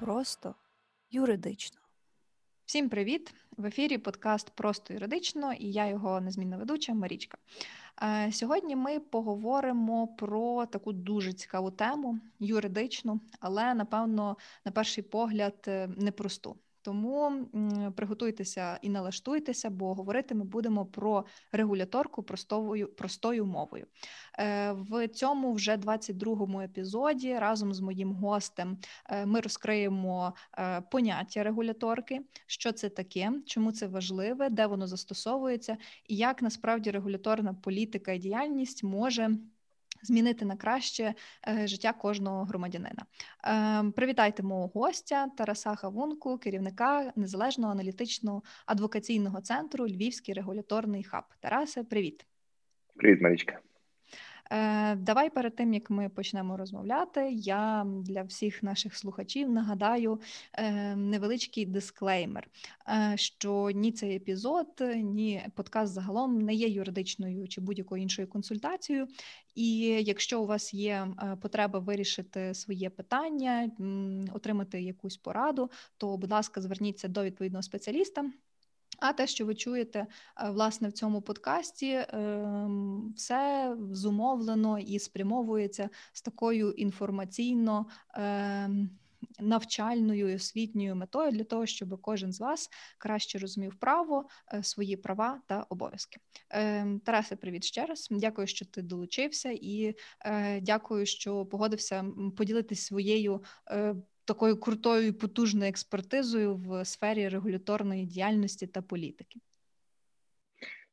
просто юридично. Всім привіт! В ефірі подкаст Просто юридично і я його незмінна ведуча Марічка. Е, сьогодні ми поговоримо про таку дуже цікаву тему юридичну, але напевно на перший погляд е, непросту. Тому приготуйтеся і налаштуйтеся, бо говорити ми будемо про регуляторку простою простою мовою. Е, в цьому вже 22-му епізоді разом з моїм гостем е, ми розкриємо е, поняття регуляторки, що це таке, чому це важливе, де воно застосовується, і як насправді регуляторна політика і діяльність може змінити на краще е, життя кожного громадянина. Ем, привітайте мого гостя Тараса Хавунку, керівника незалежного аналітичного адвокаційного центру Львівський регуляторний хаб. Тарасе, привіт. Привіт, Марічка. Е, давай перед тим як ми почнемо розмовляти, я для всіх наших слухачів нагадаю е, невеличкий дисклеймер, е, що ні цей епізод, ні подкаст загалом не є юридичною чи будь-якою іншою консультацією. І якщо у вас є потреба вирішити своє питання, отримати якусь пораду, то будь ласка, зверніться до відповідного спеціаліста. А те, що ви чуєте е, власне в цьому подкасті, ем, все зумовлено і спрямовується з такою інформаційно. Ем, навчальною і освітньою метою для того, щоб кожен з вас краще розумів право, е, свої права та обов'язки. Ем, Тарасе, привіт ще раз. Дякую, що ти долучився, і е, дякую, що погодився поділитися своєю такою крутою і потужною експертизою в сфері регуляторної діяльності та політики.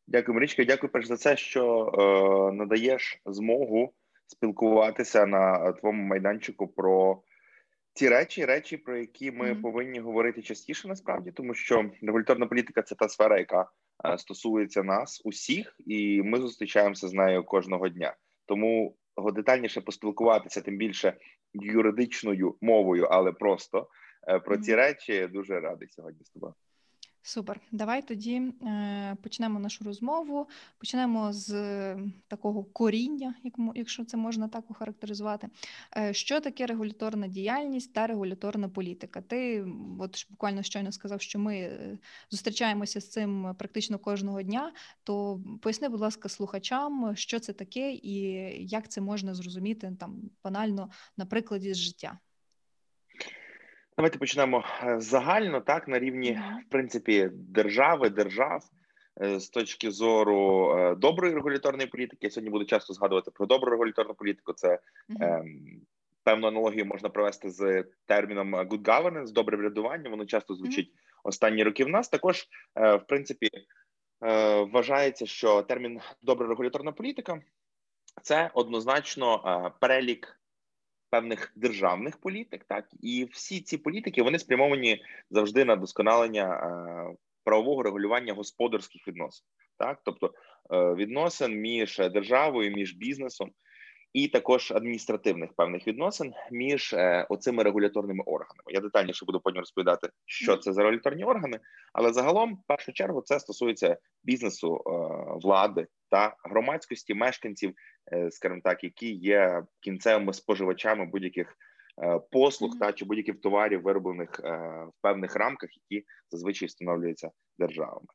Дякую, Марічка. Дякую перш за це, що е, надаєш змогу спілкуватися на твоєму майданчику про ті речі, речі, про які ми mm-hmm. повинні говорити частіше, насправді, тому що регуляторна політика це та сфера, яка е, стосується нас усіх, і ми зустрічаємося з нею кожного дня. Тому детальніше поспілкуватися, тим більше юридичною мовою, але просто е, про ці речі дуже радий сьогодні з тобою. Супер, давай тоді е, почнемо нашу розмову. Почнемо з такого коріння, як якщо це можна так охарактеризувати. Е, що таке регуляторна діяльність та регуляторна політика? Ти от буквально щойно сказав, що ми е, зустрічаємося з цим практично кожного дня. То поясни, будь ласка, слухачам, що це таке і як це можна зрозуміти там банально на прикладі з життя. Давайте почнемо е, загально, так на рівні в принципі держави, держав е, з точки зору е, доброї регуляторної політики. Я сьогодні буду часто згадувати про добру регуляторну політику. Це е, певну аналогію можна провести з терміном good governance, добре врядування. Воно часто звучить останні роки. В нас також е, в принципі е, вважається, що термін добра регуляторна політика це однозначно перелік певних державних політик, так і всі ці політики вони спрямовані завжди на досконалення е, правового регулювання господарських відносин, так тобто е, відносин між державою, між бізнесом. І також адміністративних певних відносин між е, оцими регуляторними органами. Я детальніше буду потім розповідати, що це за регуляторні органи, але загалом, в першу чергу, це стосується бізнесу, е, влади та громадськості мешканців, е, скажімо так, які є кінцевими споживачами будь-яких е, послуг mm-hmm. та чи будь-яких товарів, вироблених е, в певних рамках, які зазвичай встановлюються державами.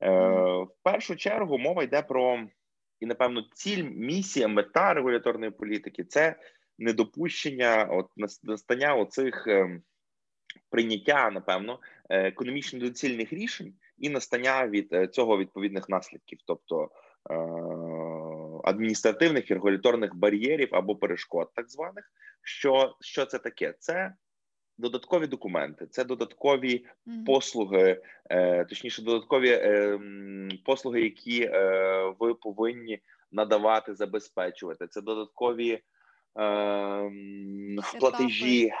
Mm-hmm. В першу чергу мова йде про і напевно ціль, місія, мета регуляторної політики це недопущення от настання оцих ем, прийняття, напевно, економічно доцільних рішень і настання від цього відповідних наслідків, тобто Е, адміністративних і регуляторних бар'єрів або перешкод, так званих. Що що це таке? Це додаткові документи, це додаткові mm-hmm. послуги, е, точніше, додаткові е, послуги, які е, ви повинні надавати, забезпечувати. Це додаткові. Е, платежі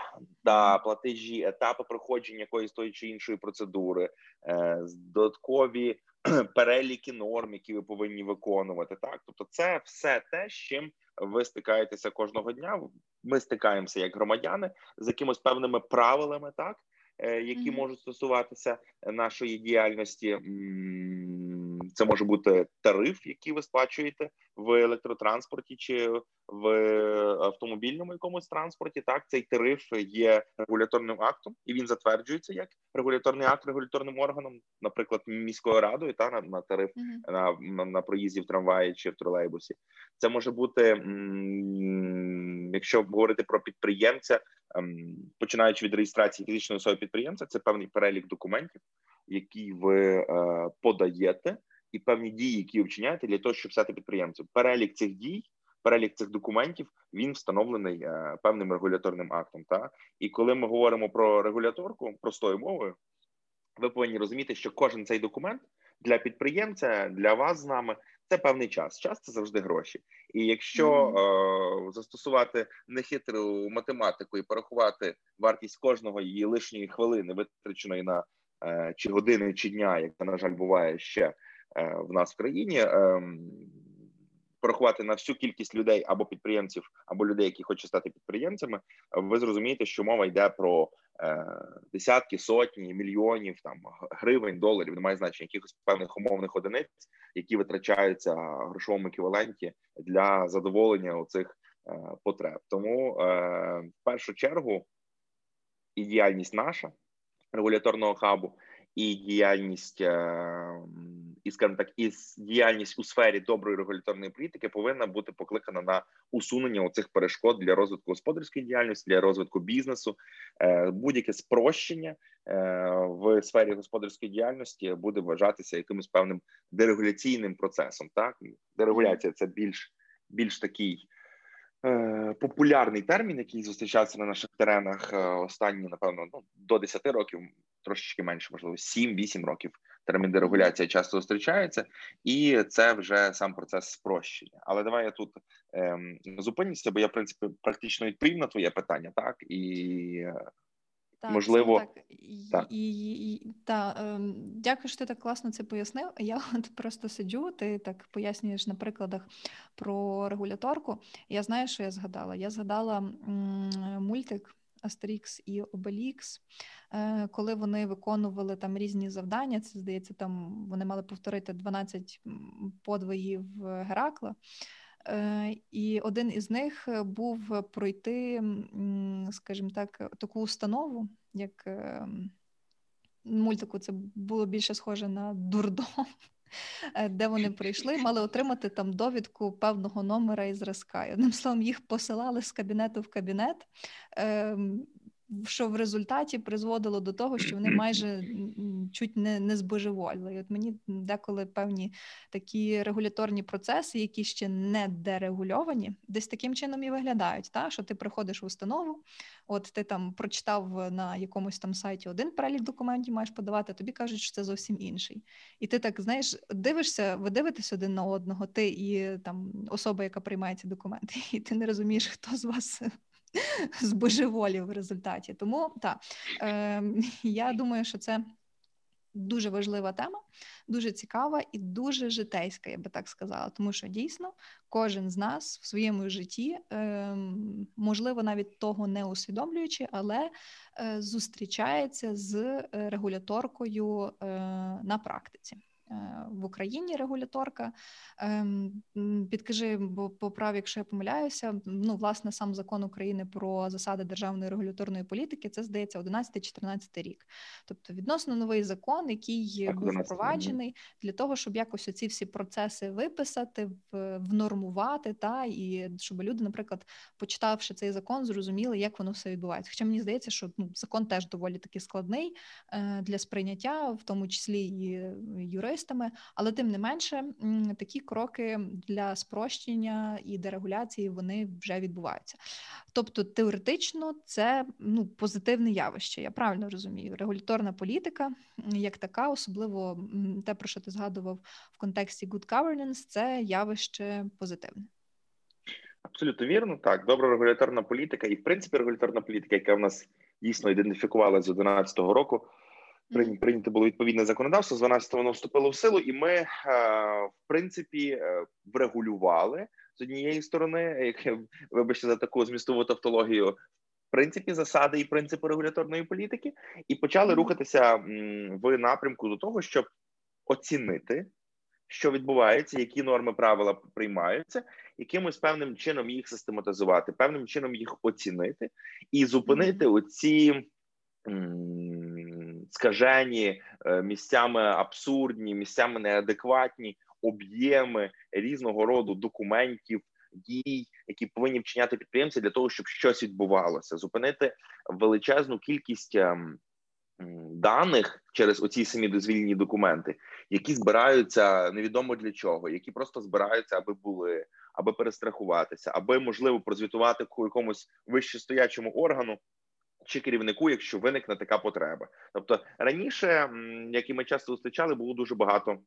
та платежі, етапи проходження якоїсь тої чи іншої процедури, е, додаткові переліки норм, які ви повинні виконувати. Так, тобто, це все те, з чим ви стикаєтеся кожного дня. Ми стикаємося як громадяни з якимось певними правилами, так які mm-hmm. можуть стосуватися нашої діяльності це може бути тариф, який ви сплачуєте в електротранспорті чи в автомобільному якомусь транспорті. Так, цей тариф є регуляторним актом, і він затверджується як регуляторний акт регуляторним органом, наприклад, міською радою та на, на тариф mm-hmm. на, на на проїзді в трамваї чи в тролейбусі. Це може бути, якщо говорити про підприємця, ем, починаючи від реєстрації фізичної особи підприємця, це певний перелік документів, які ви е, подаєте, і певні дії, які вчиняєте для того, щоб стати підприємцем. Перелік цих дій. Перелік цих документів він встановлений е, певним регуляторним актом. Та і коли ми говоримо про регуляторку простою мовою, ви повинні розуміти, що кожен цей документ для підприємця, для вас з нами це певний час. Час це завжди гроші. І якщо mm-hmm. е, застосувати нехитру математику і порахувати вартість кожного її лишньої хвилини, витраченої на е, чи години, чи дня, як на жаль, буває ще в нас в країні. Ем, порахувати на всю кількість людей або підприємців, або людей, які хочуть стати підприємцями, ви зрозумієте, що мова йде про е, десятки, сотні, мільйонів там гривень, доларів, немає значення якихось певних умовних одиниць, які витрачаються грошовому еквіваленті для задоволення оцих е, потреб. Тому е, в першу чергу і діяльність наша регуляторного хабу, і діяльність е, і скажімо так, і діяльність у сфері доброї регуляторної політики повинна бути покликана на усунення оцих перешкод для розвитку господарської діяльності, для розвитку бізнесу, е, будь-яке спрощення е, в сфері господарської діяльності буде вважатися якимось певним дерегуляційним процесом. Так дерегуляція це більш більш такий. Е, популярний термін, який зустрічався на наших теренах останні, напевно, ну до 10 років, трошечки менше, можливо, 7-8 років термін дерегуляція часто зустрічається, і це вже сам процес спрощення. Але давай я тут ем, зупинюся, бо я в принципі практично відповім на твоє питання, так і. Так, Можливо, так. так. І, і, і, та, ем, Дякую, що ти так класно це пояснив. Я от просто сиджу, ти так пояснюєш на прикладах про регуляторку. Я знаю, що я згадала. Я згадала м- мультик Астерікс і Обелікс, е, коли вони виконували там різні завдання. Це здається, там вони мали повторити 12 подвигів Геракла. Е, і один із них був пройти, скажімо так, таку установу, як ем, мультику, це було більше схоже на дурдом. Е, де вони прийшли, мали отримати там довідку певного номера і зразка. Одним словом, їх посилали з кабінету в кабінет. Що в результаті призводило до того, що вони майже чуть не не збожеволіли. От мені деколи певні такі регуляторні процеси, які ще не дерегульовані, десь таким чином і виглядають. Та? Що ти приходиш в установу, от ти там прочитав на якомусь там сайті один перелік документів, маєш подавати, тобі кажуть, що це зовсім інший. І ти так знаєш, дивишся, ви дивитесь один на одного, ти і там особа, яка приймає ці документи, і ти не розумієш, хто з вас збожеволів в результаті. Тому так, е, я думаю, що це. Дуже важлива тема, дуже цікава і дуже житейська, я би так сказала. Тому що дійсно кожен з нас в своєму житті, е, можливо, навіть того не усвідомлюючи, але е, зустрічається з е, регуляторкою е, на практиці. Е, в Україні регуляторка. Ем, підкажи, бо поправ, якщо я помиляюся, ну власне сам закон України про засади державної регуляторної політики, це здається 11-14 рік. Тобто відносно новий закон, який так, був впроваджений для того, щоб якось оці всі процеси виписати, внормувати, та і щоб люди, наприклад, почитавши цей закон, зрозуміли, як воно все відбувається. Хоча мені здається, що ну, закон теж доволі таки складний е, для сприйняття, в тому числі і юристів юристами, але тим не менше такі кроки для спрощення і дерегуляції вони вже відбуваються. Тобто теоретично це ну позитивне явище. Я правильно розумію. Регуляторна політика як така, особливо те, про що ти згадував в контексті good governance, це явище позитивне. Абсолютно вірно, так. Добра регуляторна політика, і в принципі регуляторна політика, яка в нас дійсно ідентифікувалася з 2011 року, прийнято було відповідне законодавство. З 12 воно вступило в силу, і ми е, в принципі е, врегулювали з однієї сторони, як вибачте за таку змістову тавтологію. В принципі, засади і принципи регуляторної політики, і почали рухатися в напрямку до того, щоб оцінити що відбувається, які норми правила приймаються, якимось певним чином їх систематизувати, певним чином їх оцінити і зупинити оці скажені е, місцями абсурдні, місцями неадекватні об'єми різного роду документів. Дій, які повинні вчиняти підприємці для того, щоб щось відбувалося, зупинити величезну кількість ем, даних через оці самі дозвільні документи, які збираються невідомо для чого, які просто збираються, аби були, аби перестрахуватися, аби можливо прозвітувати якомусь вищестоячому органу. Чи керівнику, якщо виникне така потреба, тобто раніше, як і ми часто зустрічали, було дуже багато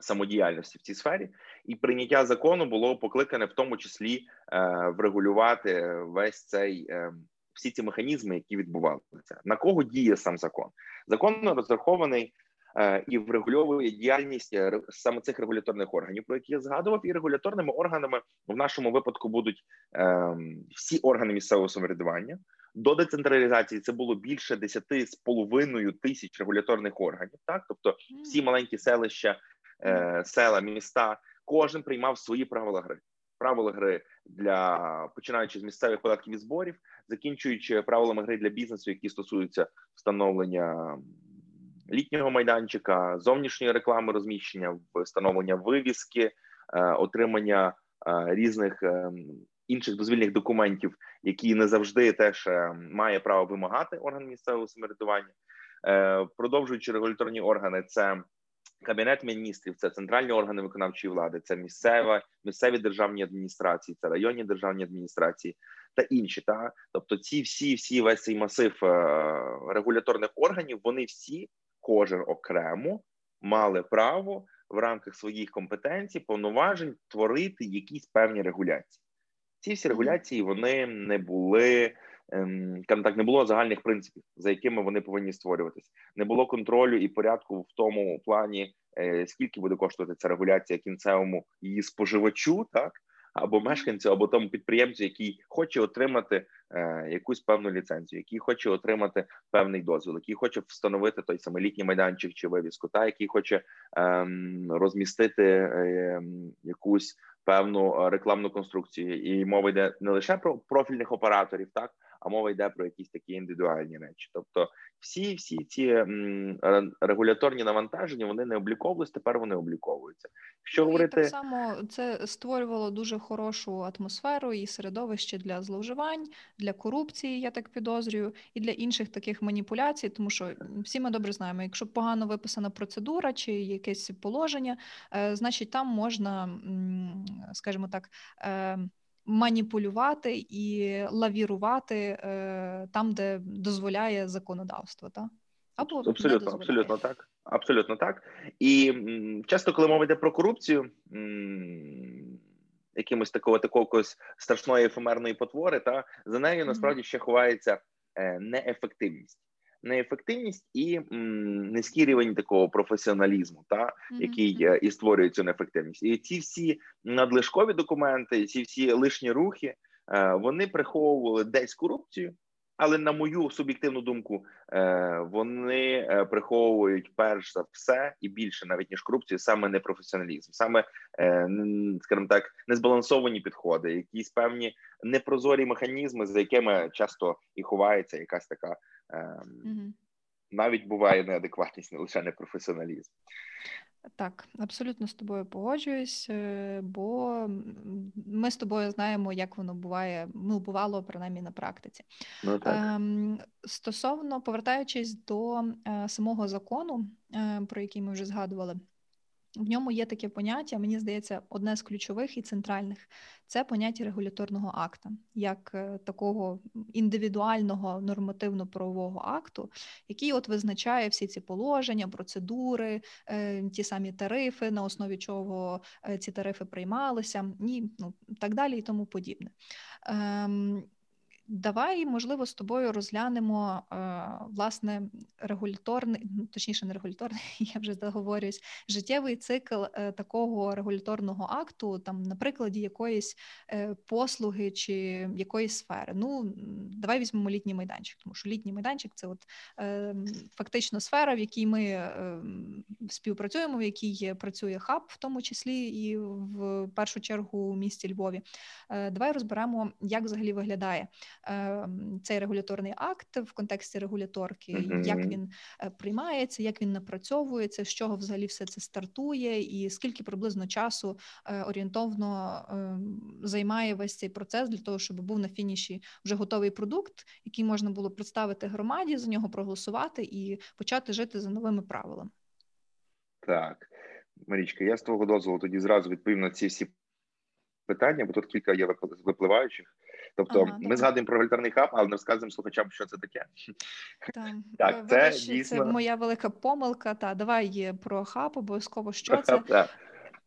самодіяльності в цій сфері, і прийняття закону було покликане в тому числі е, врегулювати весь цей е, всі ці механізми, які відбувалися. На кого діє сам закон? Закон розрахований е, і врегульовує діяльність е, саме цих регуляторних органів, про які я згадував, і регуляторними органами в нашому випадку будуть е, всі органи місцевого самоврядування. До децентралізації це було більше 10 з половиною тисяч регуляторних органів. Так, тобто всі маленькі селища, села, міста, кожен приймав свої правила гри. Правила гри для починаючи з місцевих податків і зборів, закінчуючи правилами гри для бізнесу, які стосуються встановлення літнього майданчика, зовнішньої реклами розміщення, встановлення вивіски, е, отримання е, різних е, інших дозвільних документів, які не завжди теж має право вимагати орган місцевого самоврядування, продовжуючи регуляторні органи, це Кабінет міністрів це центральні органи виконавчої влади, це місцева, місцеві державні адміністрації, це районні державні адміністрації та інші. Та тобто, ці всі, всі весь цей масив е, регуляторних органів, вони всі, кожен окремо, мали право в рамках своїх компетенцій, повноважень творити якісь певні регуляції. Ці всі регуляції вони не були Ем, так, не було загальних принципів, за якими вони повинні створюватись. Не було контролю і порядку в тому плані, е, скільки буде коштувати ця регуляція кінцевому її споживачу, так або мешканцю, або тому підприємцю, який хоче отримати е, якусь певну ліцензію, який хоче отримати певний дозвіл, який хоче встановити той самий літній майданчик чи вивіску, та який хоче е, розмістити е, якусь певну рекламну конструкцію, і мова йде не лише про профільних операторів, так а мова йде про якісь такі індивідуальні речі. Тобто, всі всі ці регуляторні навантаження вони не обліковувалися, тепер вони обліковуються. Що ну, говорити так само, це створювало дуже хорошу атмосферу і середовище для зловживань, для корупції, я так підозрюю, і для інших таких маніпуляцій, тому що всі ми добре знаємо, якщо погано виписана процедура чи якесь положення, е, значить там можна, скажімо так. Маніпулювати і лавірувати е, там, де дозволяє законодавство, так? Або абсолютно, абсолютно так. Абсолютно так. І м, часто, коли мова йде про корупцію, м, якимось такого такого страшної ефемерної потвори, та за нею насправді ще ховається е, неефективність неефективність і м, низький рівень такого професіоналізму, та mm-hmm. який е, і створює цю неефективність. І ці всі надлишкові документи, ці всі лишні рухи, е, вони приховували десь корупцію. Але на мою суб'єктивну думку, е, вони приховують перш за все і більше, навіть ніж корупцію, саме непрофесіоналізм, саме скажімо так, незбалансовані підходи, якісь певні непрозорі механізми, за якими часто і ховається якась така угу. навіть буває неадекватність, не лише непрофесіоналізм. Так, абсолютно з тобою погоджуюсь, е, бо ми з тобою знаємо, як воно буває, ну бувало принаймні на практиці. Ну, так. Ем, Стосовно повертаючись до е, самого закону, е, про який ми вже згадували. В ньому є таке поняття, мені здається, одне з ключових і центральних це поняття регуляторного акта, як е, такого індивідуального нормативно-правового акту, який от визначає всі ці положення, процедури, е, ті самі тарифи, на основі чого е, ці тарифи приймалися, і ну, так далі і тому подібне. Давай, можливо, з тобою розглянемо е, власне регуляторний, ну, точніше, не регуляторний, я вже договорююсь, життєвий цикл е, такого регуляторного акту, там на прикладі якоїсь е, послуги чи якоїсь сфери. Ну давай візьмемо літній майданчик, тому що літній майданчик це от фактично сфера, в якій ми співпрацюємо, в якій працює хаб, в тому числі і в першу чергу у місті Львові. Давай розберемо, як взагалі виглядає. Ем, цей регуляторний акт в контексті регуляторки, uh-huh. як він е, приймається, як він напрацьовується, з чого взагалі все це стартує, і скільки приблизно часу е, орієнтовно ем, займає весь цей процес для того, щоб був на фініші вже готовий продукт, який можна було представити громаді, за нього проголосувати і почати жити за новими правилами. Так, Марічка, я з твого дозволу тоді зразу відповім на ці всі питання, бо тут кілька є випливаючих. Тобто ага, ми згадуємо про регуляторний хаб, але не розказуємо слухачам, що це таке. Так, так це Вибач, дійсно... це моя велика помилка. Та давай про хаб, обов'язково що це. Так.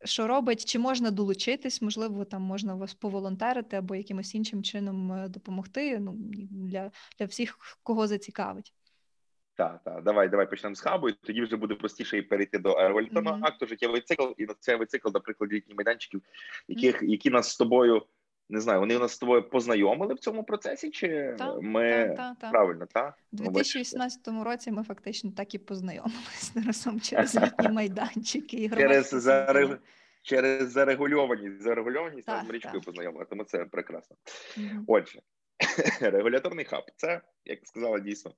Що робить, чи можна долучитись? Можливо, там можна вас поволонтерити або якимось іншим чином е, допомогти. Ну для для всіх, кого зацікавить. Так, так, давай, давай почнемо з хабу, і тоді вже буде простіше і перейти до регуляторного mm-hmm. акту, життєвий цикл, і на цей цикл, наприклад, літніх майданчиків, яких mm-hmm. які нас з тобою не знаю, вони нас з тобою познайомили в цьому процесі, чи та, ми та, та, правильно так? У 2018 році ми фактично так і познайомилися разом через літні майданчики і через зарег... через зарегульованість, зарегульованість з Марічкою познайомили, тому це прекрасно. Отже, регуляторний хаб це, як сказала дійсно.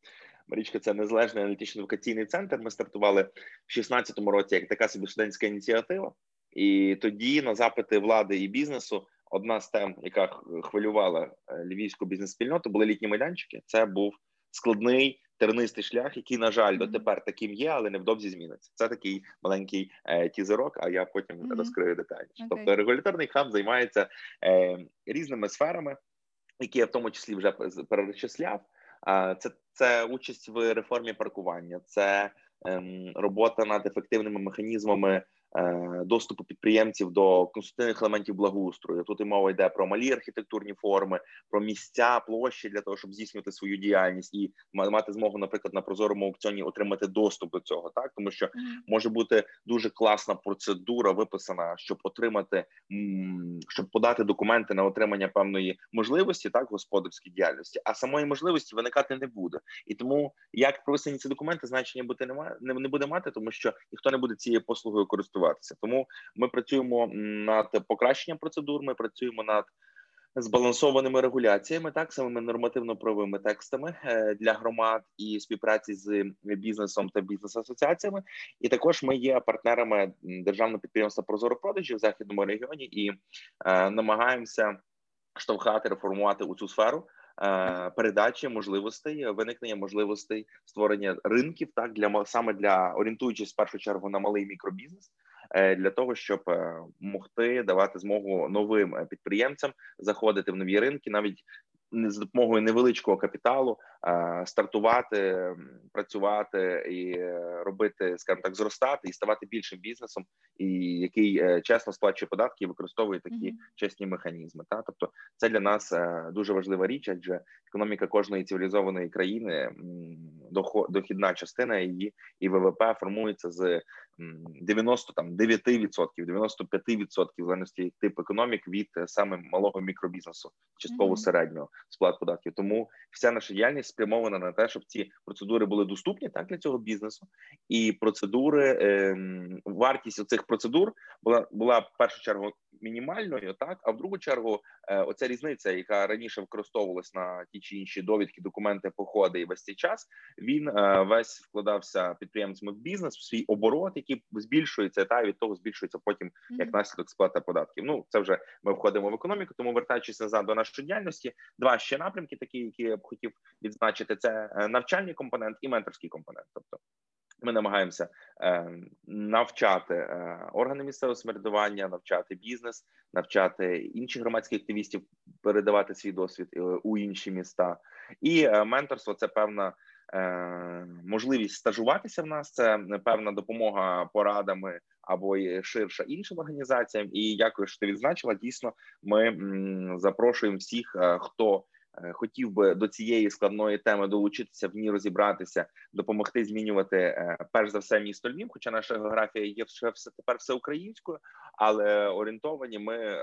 Марічка, це незалежний аналітично-евакаційний центр. Ми стартували в 2016 році як така собі студентська ініціатива, і тоді на запити влади і бізнесу одна з тем, яка хвилювала е, львівську бізнес-спільноту, були літні майданчики. Це був складний тернистий шлях, який, на жаль, дотепер таким є, але невдовзі зміниться. Це такий маленький е, тізерок. А я потім mm-hmm. розкрию детальніше. Okay. Тобто, регуляторний хаб займається е, різними сферами, які я в тому числі вже перечисляв. Е, це це участь в реформі паркування, це е, робота над ефективними механізмами. Е, доступу підприємців до конструктивних елементів благоустрою. Тут і мова йде про малі архітектурні форми, про місця, площі для того, щоб здійснювати свою діяльність і мати змогу, наприклад, на прозорому аукціоні отримати доступ до цього, так тому що може бути дуже класна процедура виписана, щоб отримати щоб подати документи на отримання певної можливості, так господарської діяльності, а самої можливості виникати не буде. І тому як прописані ці документи значення бути немає, не буде мати, тому що ніхто не буде цією послугою користуватися користуватися. Тому ми працюємо над покращенням процедур. Ми працюємо над збалансованими регуляціями, так самими нормативно-правовими текстами е, для громад і співпраці з бізнесом та бізнес-асоціаціями. І також ми є партнерами державного підприємства Прозоропродажі в західному регіоні і е, намагаємося штовхати реформувати у цю сферу. Е, передачі можливостей, виникнення можливостей створення ринків, так для саме для орієнтуючись в першу чергу на малий мікробізнес, для того, щоб е, могти давати змогу новим е, підприємцям заходити в нові ринки, навіть з допомогою невеличкого капіталу стартувати, працювати і робити, скажімо так, зростати і ставати більшим бізнесом, і який чесно сплачує податки і використовує такі mm-hmm. чесні механізми. Та тобто, це для нас дуже важлива річ, адже економіка кожної цивілізованої країни дохідна частина її і ВВП формується з 90 там 9%, 95% в залежності тип економік від саме малого мікробізнесу, частково mm-hmm. середнього сплат податків. Тому вся наша діяльність спрямована на те, щоб ці процедури були доступні так для цього бізнесу, і процедури е, вартість оцих процедур була була в першу чергу мінімальною, так а в другу чергу, е, оця різниця, яка раніше використовувалась на ті чи інші довідки, документи, походи і весь цей час, він е, весь вкладався підприємцями в бізнес в свій оборот, який збільшується, та від того збільшується потім як наслідок сплата податків. Ну це вже ми входимо в економіку. Тому вертаючись назад до нашої діяльності, два ще напрямки, такі, які я б хотів відзначити, це е, навчальний компонент і менторський компонент, тобто. Ми намагаємося е, навчати е, органи місцевого самоврядування, навчати бізнес, навчати інших громадських активістів, передавати свій досвід у інші міста. І менторство це певна можливість стажуватися в нас. Це певна допомога порадами або ширша іншим організаціям. І дякую, що ти відзначила. Дійсно, ми запрошуємо всіх, хто хотів би до цієї складної теми долучитися в ній розібратися, допомогти змінювати перш за все місто Львів, хоча наша географія є все тепер все українською, але орієнтовані ми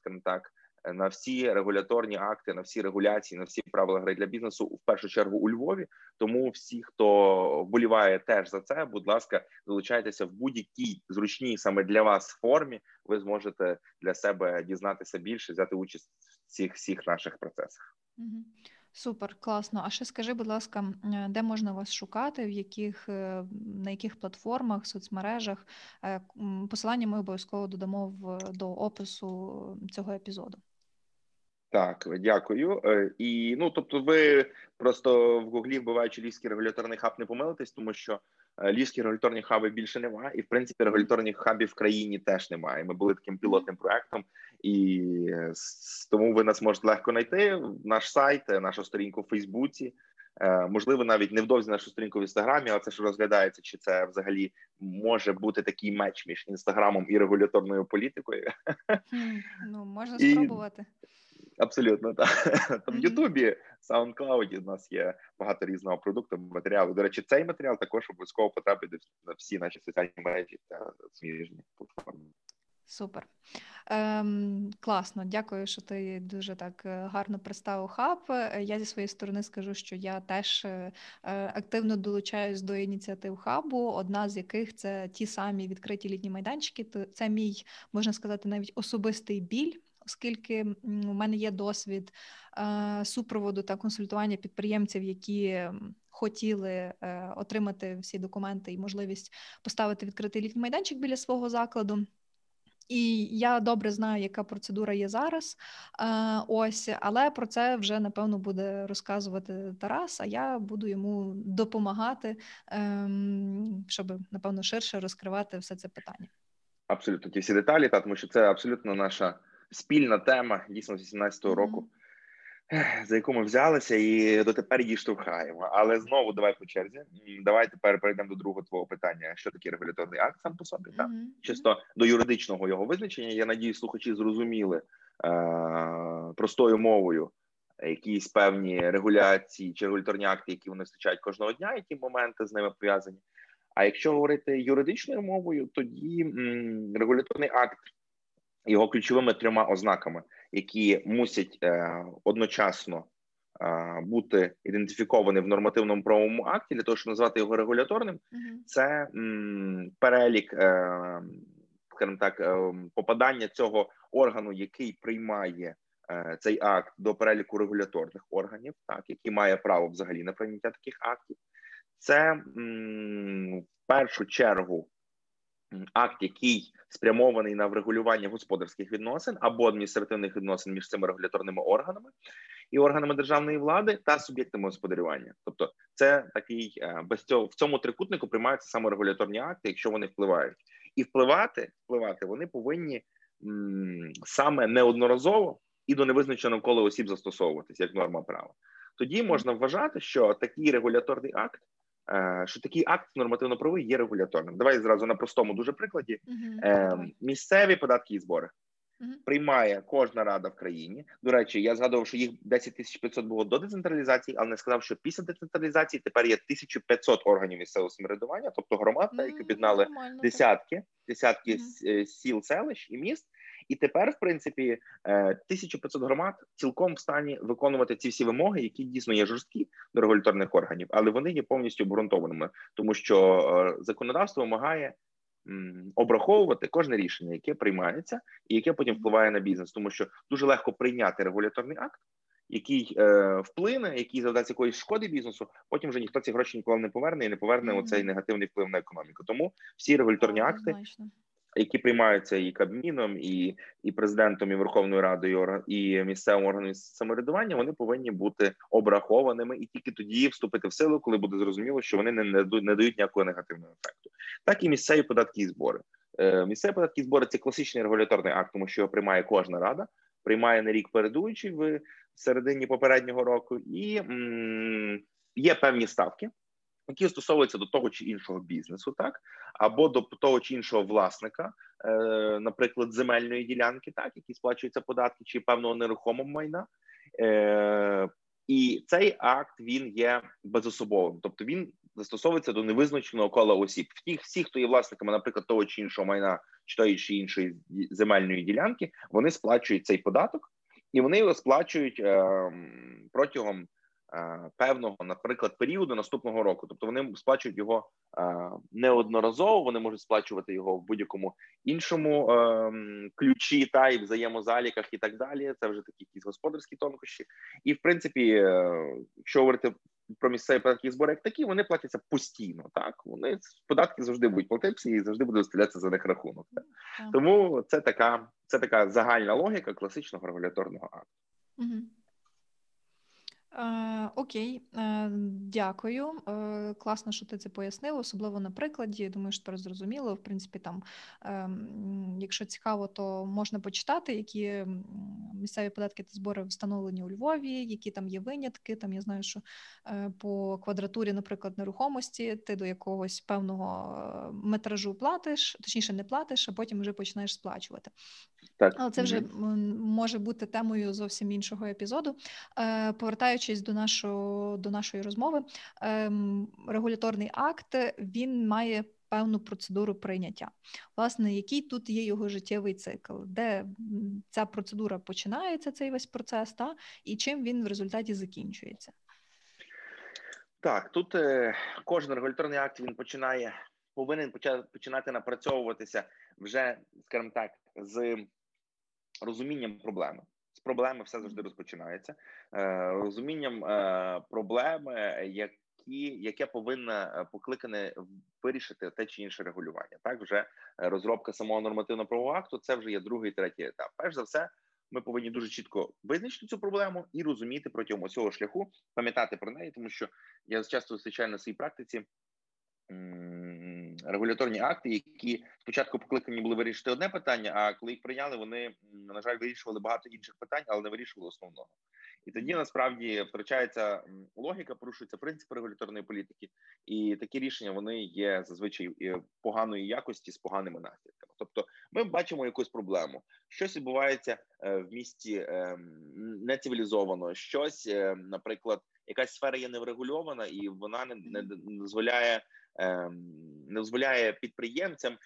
скажімо так на всі регуляторні акти, на всі регуляції, на всі правила гри для бізнесу в першу чергу у Львові. Тому всі, хто вболіває теж за це, будь ласка, долучайтеся в будь-якій зручній саме для вас формі. Ви зможете для себе дізнатися більше, взяти участь цих всіх наших процесах. Супер, класно. А ще скажи, будь ласка, де можна вас шукати, в яких е, на яких платформах, соцмережах? Е, посилання ми обов'язково додамо в до опису цього епізоду. Так, дякую. Е, і ну тобто, ви просто в гуглі вбиваючи львівський регуляторний хаб, не помилитесь, тому що е, львівські регуляторні хаби більше немає, і в принципі регуляторних хабів в країні теж немає. Ми були таким пілотним проектом, і тому ви нас можете легко знайти. Наш сайт, е, нашу сторінку в Фейсбуці. Можливо, навіть невдовзі нашу сторінку в інстаграмі, але це ж розглядається, чи це взагалі може бути такий меч між інстаграмом і регуляторною політикою. Ну можна спробувати. Абсолютно так. Там в Ютубі, SoundCloud у нас є багато різного продукту, матеріалу. До речі, цей матеріал також обов'язково потрапить на всі наші соціальні мережі та сміжні платформи. Супер. Ем, Класно, дякую, що ти дуже так е, гарно представив хаб. Е, я зі своєї сторони скажу, що я теж е, активно долучаюсь до ініціатив хабу, одна з яких це ті самі відкриті літні майданчики. Це мій можна сказати навіть особистий біль оскільки у мене є досвід е, супроводу та консультування підприємців, які хотіли е, отримати всі документи і можливість поставити відкритий літній майданчик біля свого закладу. І я добре знаю, яка процедура є зараз. Е, ось, але про це вже напевно буде розказувати Тарас. А я буду йому допомагати, щоб напевно ширше розкривати все це питання. Абсолютно ті всі деталі, та тому що це абсолютно наша спільна тема дійсно з 18-го року, за яку ми взялися, і дотепер її штовхаємо. Але знову давай по черзі. Давай тепер перейдемо до другого твого питання: що таке регуляторний акт сам по собі? Так? Чисто до юридичного його визначення. Я надію, слухачі зрозуміли е- простою мовою. Якісь певні регуляції чи регуляторні акти, які вони зустрічають кожного дня, які моменти з ними пов'язані. А якщо говорити юридичною мовою, тоді м, регуляторний акт його ключовими трьома ознаками, які мусять е, одночасно е, бути ідентифіковані в нормативному правовому акті для того, щоб назвати його регуляторним, mm-hmm. це м, перелік, е, скажімо так, е, попадання цього органу, який приймає. Е, цей акт до переліку регуляторних органів, так які має право взагалі на прийняття таких актів, це м, в першу чергу акт, який спрямований на врегулювання господарських відносин або адміністративних відносин між цими регуляторними органами і органами державної влади та суб'єктами господарювання. Тобто, це такий е, без цього в цьому трикутнику приймаються саме регуляторні акти, якщо вони впливають, і впливати впливати вони повинні м, саме неодноразово і до невизначеного кола осіб застосовуватись як норма права. Тоді можна вважати, що такий регуляторний акт що такий акт нормативно-правовий є регуляторним. Давай зразу на простому дуже прикладі. Uh-huh. Місцеві податки і збори uh-huh. приймає кожна рада в країні. До речі, я згадував, що їх 10 тисяч 500 було до децентралізації, але не сказав, що після децентралізації тепер є 1500 органів місцевого самоврядування, тобто громад, uh-huh. які об'єднали десятки, десятки сіл, селищ і міст. І тепер, в принципі, 1500 е, громад цілком в стані виконувати ці всі вимоги, які дійсно є жорсткі до регуляторних органів, але вони є повністю обґрунтованими, тому що е, законодавство вимагає обраховувати кожне рішення, яке приймається, і яке потім впливає на бізнес, тому що дуже легко прийняти регуляторний акт. Який е, вплине, який завдасть якоїсь шкоди бізнесу, потім вже ніхто ці гроші ніколи не поверне і не поверне mm-hmm. оцей негативний вплив на економіку. Тому всі регуляторні акти які приймаються і Кабміном, і і президентом, і Верховною Радою і місцевим органом самоврядування, вони повинні бути обрахованими і тільки тоді вступити в силу, коли буде зрозуміло, що вони не, не, дають ніякого негативного ефекту. Так і місцеві податки і збори. Е, Місцеві податки і збори це класичний регуляторний акт, тому що його приймає кожна рада, приймає на рік передуючий в середині попереднього року, і м- є певні ставки які стосовуються до того чи іншого бізнесу, так або до того чи іншого власника, е, наприклад, земельної ділянки, так які сплачуються податки чи певного нерухомого майна. Е, І цей акт він є безособовим, тобто він застосовується до невизначеного кола осіб. Всі, всі, хто є власниками, наприклад, того чи іншого майна чи тої чи іншої земельної ділянки, вони сплачують цей податок, і вони його сплачують е, протягом певного, наприклад, періоду наступного року. Тобто вони сплачують його е, неодноразово. Вони можуть сплачувати його в будь-якому іншому е, ключі та і взаємозаліках, і так далі. Це вже такі якісь господарські тонкощі. І в принципі, е, якщо говорити про місцеві податки і збори, як такі, вони платяться постійно. Так вони податки завжди будуть платитися і завжди буде виставлятися за них рахунок. Так? Тому це така це така загальна логіка класичного регуляторного акту. Угу. Е, окей, е, дякую. Е, класно, що ти це пояснив, особливо на прикладі. Думаю, що тепер зрозуміло. В принципі, там, ем, якщо цікаво, то можна почитати, які місцеві податки та збори встановлені у Львові, які там є винятки. Там я знаю, що по квадратурі, наприклад, нерухомості, ти до якогось певного метражу платиш, точніше, не платиш, а потім вже починаєш сплачувати. Так. Але це вже може бути темою зовсім іншого епізоду. Повертаючись до нашого до нашої розмови, ем, регуляторний акт він має певну процедуру прийняття. Власне, який тут є його життєвий цикл, де ця процедура починається, цей весь процес, та і чим він в результаті закінчується? Так, тут е, кожен регуляторний акт він починає, повинен починати напрацьовуватися вже, скажімо так, з розумінням проблеми проблеми все завжди розпочинається е, розумінням е, проблеми, які яке повинна е, покликане вирішити те чи інше регулювання. Так вже розробка самого нормативно-правового акту. Це вже є другий, третій етап. Перш за все, ми повинні дуже чітко визначити цю проблему і розуміти протягом усього шляху, пам'ятати про неї, тому що я часто зустрічаю на своїй практиці регуляторні акти, які спочатку покликані були вирішити одне питання. А коли їх прийняли, вони на жаль вирішували багато інших питань, але не вирішували основного. І тоді насправді втрачається логіка, порушується принцип регуляторної політики, і такі рішення вони є зазвичай поганої якості з поганими наслідками. Тобто, ми бачимо якусь проблему, щось відбувається е, в місті ем, нецивілізовано, щось, е, наприклад, якась сфера є неврегульована, і вона не, не дозволяє ем, не дозволяє підприємцям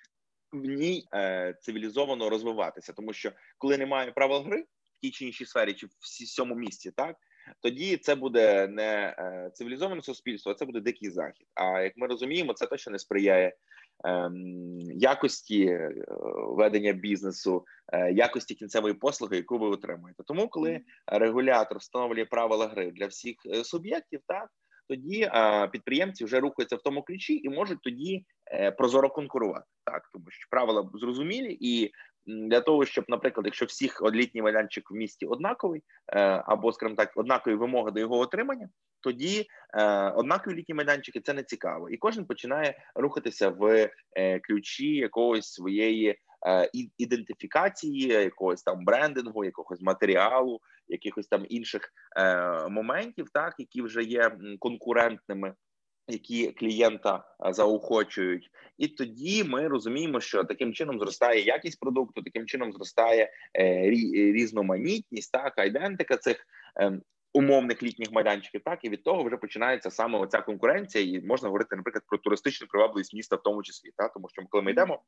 в ній е, цивілізовано розвиватися, тому що коли немає правил гри в тій чи іншій сфері, чи в всьому місті, так тоді це буде не е, цивілізоване суспільство, а це буде дикий захід. А як ми розуміємо, це точно не сприяє ем, якості е, ведення бізнесу, якості кінцевої послуги, яку ви отримуєте. Тому, коли регулятор встановлює правила гри для всіх суб'єктів, так тоді підприємці вже рухаються в тому ключі і можуть тоді е, прозоро конкурувати. Так, тому що правила зрозумілі, і для того, щоб, наприклад, якщо всіх літній майданчик в місті однаковий, е, або, скажімо так, однакові вимоги до його отримання, тоді е, однакові літні майданчики це не цікаво, і кожен починає рухатися в ключі якогось своєї ідентифікації, якогось там брендингу, якогось матеріалу, якихось там інших е, моментів, так які вже є конкурентними. Які клієнта заохочують, і тоді ми розуміємо, що таким чином зростає якість продукту, таким чином зростає е, різноманітність, так айдентика цих е, умовних літніх майданчиків. Так і від того вже починається саме оця конкуренція, і можна говорити, наприклад, про туристичну привабливість міста, в тому числі, так тому що коли ми йдемо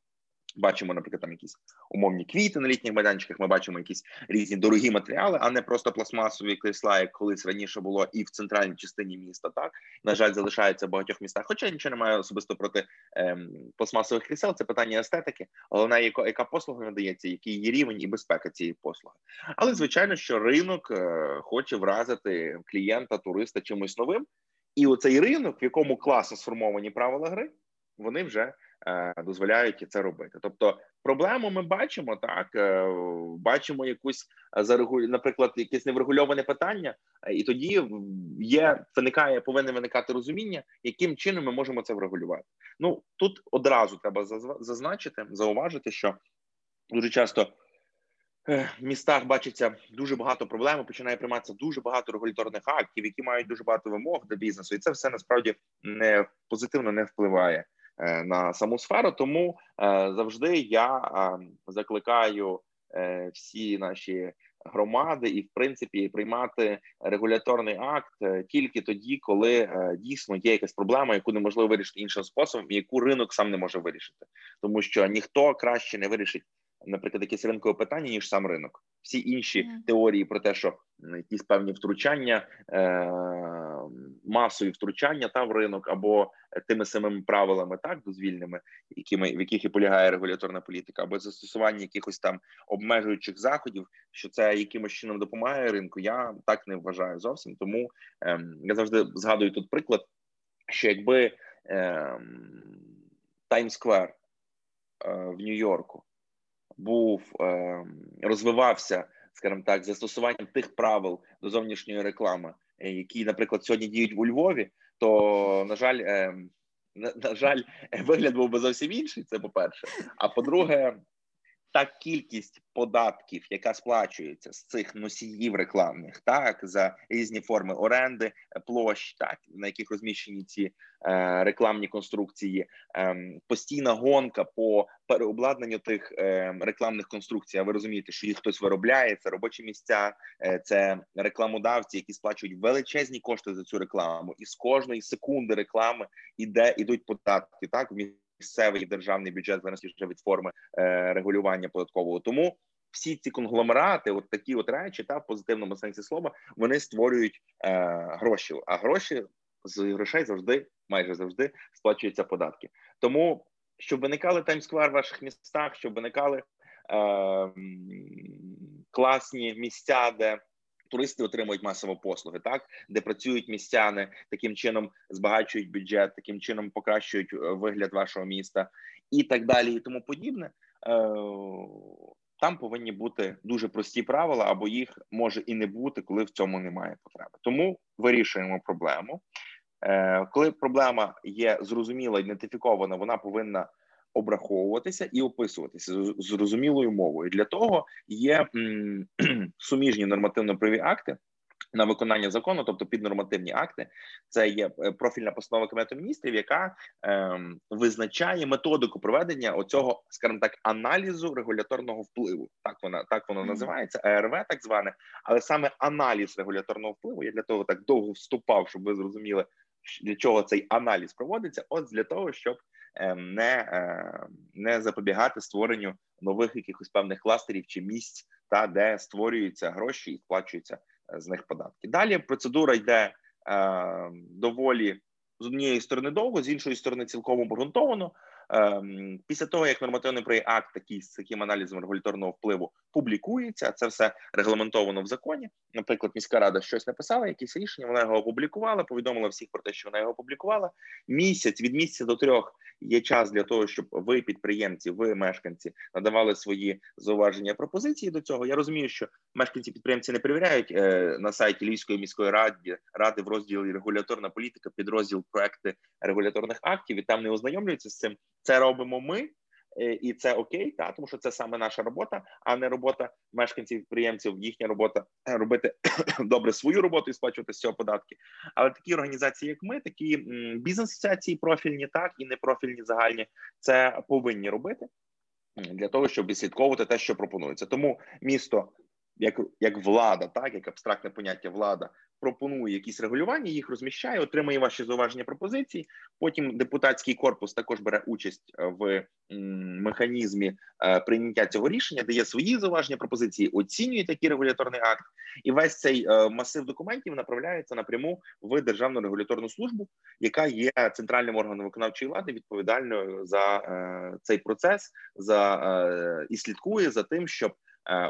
Бачимо, наприклад, там якісь умовні квіти на літніх майданчиках. Ми бачимо якісь різні дорогі матеріали, а не просто пластмасові крісла, як колись раніше було і в центральній частині міста. Так на жаль, залишається в багатьох містах. Хоча нічого немає особисто проти ем, пластмасових крісел. Це питання естетики. Головне, яка, яка послуга надається, який її рівень і безпека цієї послуги. Але звичайно, що ринок е, хоче вразити клієнта, туриста чимось новим, і оцей ринок, в якому класно сформовані правила гри, вони вже. Е, дозволяють це робити. Тобто, проблему ми бачимо так, е, бачимо якусь е, зарегулю, наприклад, якесь неврегульоване питання, і тоді є виникає, повинне виникати розуміння, яким чином ми можемо це врегулювати. Ну тут одразу треба зазначити, зауважити, що дуже часто. В містах бачиться дуже багато проблем. Починає прийматися дуже багато регуляторних актів, які мають дуже багато вимог до бізнесу, і це все насправді не позитивно не впливає на саму сферу. Тому е, завжди я е, закликаю всі наші громади і, в принципі, приймати регуляторний акт е, тільки тоді, коли е, дійсно є якась проблема, яку неможливо вирішити іншим способом, яку ринок сам не може вирішити, тому що ніхто краще не вирішить наприклад, якесь ринкове питання ніж сам ринок. Всі інші mm. теорії про те, що якісь певні втручання, е, масові втручання та в ринок або тими самими правилами, так дозвільними, якими в яких і полягає регуляторна політика, або застосування якихось там обмежуючих заходів, що це якимось чином допомагає ринку. Я так не вважаю зовсім. Тому е, я завжди згадую тут приклад, що якби Таймсквер е, в Нью-Йорку був е, розвивався, скажімо так, застосуванням тих правил до зовнішньої реклами, е, які, наприклад, сьогодні діють у Львові, то на жаль, е, на, на жаль, вигляд був би зовсім інший. Це по перше. А по-друге, та кількість податків, яка сплачується з цих носіїв рекламних, так за різні форми оренди, площ, так на яких розміщені ці е, рекламні конструкції, е, постійна гонка по переобладнанню тих е, рекламних конструкцій. А ви розумієте, що їх хтось виробляє, це робочі місця, е, це рекламодавці, які сплачують величезні кошти за цю рекламу, і з кожної секунди реклами іде ідуть податки. Так місцевий державний бюджет залежить вже від форми е, регулювання податкового. Тому всі ці конгломерати, от такі от речі, та в позитивному сенсі слова, вони створюють е, гроші. А гроші з грошей завжди, майже завжди, сплачуються податки. Тому щоб виникали таймсквер в ваших містах, щоб виникали е, класні місця, де туристи отримують масово послуги, так де працюють містяни, таким чином збагачують бюджет, таким чином покращують е, вигляд вашого міста і так далі, і тому подібне. Е, там повинні бути дуже прості правила, або їх може і не бути, коли в цьому немає потреби. Тому вирішуємо проблему. Е, коли проблема є зрозуміла, ідентифікована, вона повинна обраховуватися і описуватися зрозумілою мовою. Для того є суміжні нормативно-праві акти. На виконання закону, тобто піднормативні акти, це є е, профільна постанова Кабінету міністрів, яка е, визначає методику проведення оцього, скажімо так, аналізу регуляторного впливу. Так вона так воно називається, АРВ, так зване, але саме аналіз регуляторного впливу. Я для того так довго вступав, щоб ви зрозуміли, для чого цей аналіз проводиться. От для того, щоб не е, не запобігати створенню нових якихось певних кластерів чи місць, та де створюються гроші і сплачуються е, з них податки. Далі процедура йде е, доволі з однієї сторони довго, з іншої сторони, цілком обґрунтовано. Ем, після того як нормативний проєкт такий з таким аналізом регуляторного впливу публікується, це все регламентовано в законі. Наприклад, міська рада щось написала, якісь рішення. Вона його опублікувала, повідомила всіх про те, що вона його опублікувала. Місяць від місяця до трьох є час для того, щоб ви, підприємці, ви мешканці, надавали свої зауваження пропозиції до цього. Я розумію, що мешканці підприємці не перевіряють е, на сайті Львівської міської ради ради в розділі регуляторна політика, підрозділ проекти регуляторних актів і там не ознайомлюються з цим. Це робимо ми. Е, і це окей, та тому що це саме наша робота, а не робота мешканців підприємців. Їхня робота е, робити добре свою роботу і сплачувати з цього податки. Але такі організації, як ми, такі бізнес-асоціації профільні, так і непрофільні загальні, це повинні робити для того, щоб відслідковувати те, що пропонується. Тому місто. Як як влада, так як абстрактне поняття влада пропонує якісь регулювання, їх розміщає, отримує ваші зауваження пропозиції. Потім депутатський корпус також бере участь е, в механізмі е, прийняття цього рішення, дає свої зауваження пропозиції, оцінює такий регуляторний акт, і весь цей е, масив документів направляється напряму в державну регуляторну службу, яка є центральним органом виконавчої влади, відповідальною за цей процес, за і слідкує за тим, щоб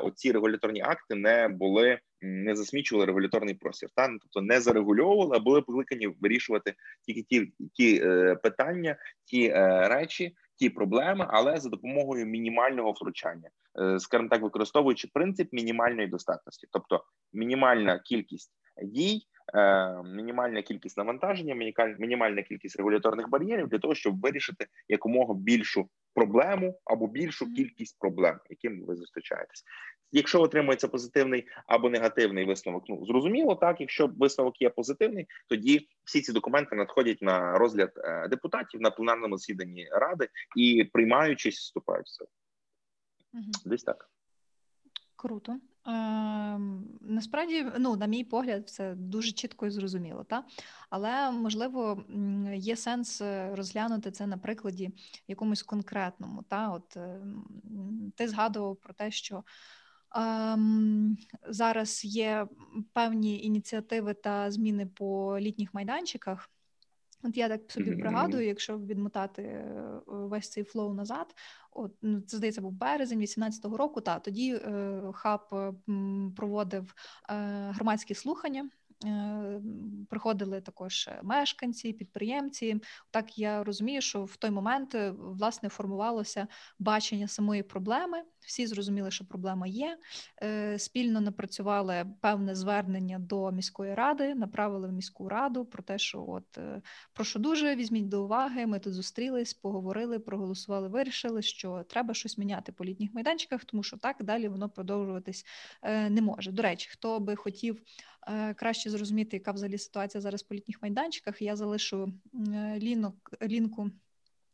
оці регуляторні акти не були не засмічували регуляторний простір, та тобто не зарегульовували, а були покликані вирішувати тільки ті ті е, питання, ті е, речі, ті проблеми, але за допомогою мінімального втручання, е, скажімо так, використовуючи принцип мінімальної достатності, тобто мінімальна кількість дій. Е, мінімальна кількість навантаження, мінімальна кількість регуляторних бар'єрів для того, щоб вирішити якомога більшу проблему або більшу кількість проблем, яким ви зустрічаєтесь. Якщо отримується позитивний або негативний висновок, ну зрозуміло, так якщо висновок є позитивний, тоді всі ці документи надходять на розгляд е, депутатів на пленарному засіданні ради і приймаючись, вступають в силу. Угу. Десь так. Круто. Ем, насправді, ну, на мій погляд, це дуже чітко і зрозуміло, та? але можливо є сенс е, розглянути це на прикладі якомусь конкретному. Та? От ем, Ти згадував про те, що ем, зараз є певні ініціативи та зміни по літніх майданчиках. От я так собі пригадую, якщо відмотати е, весь цей flow назад, от ну це здається, був березень 18-го року. Та тоді е, хаб е, проводив е, громадські слухання Е, приходили також мешканці, підприємці. Так я розумію, що в той момент власне формувалося бачення самої проблеми. Всі зрозуміли, що проблема є. Е, спільно напрацювали певне звернення до міської ради, направили в міську раду про те, що от прошу дуже візьміть до уваги. Ми тут зустрілись, поговорили, проголосували, вирішили, що треба щось міняти по літніх майданчиках, тому що так далі воно продовжуватись не може. До речі, хто би хотів Е, краще зрозуміти, яка взагалі ситуація зараз по літніх майданчиках. Я залишу е, лінок лінку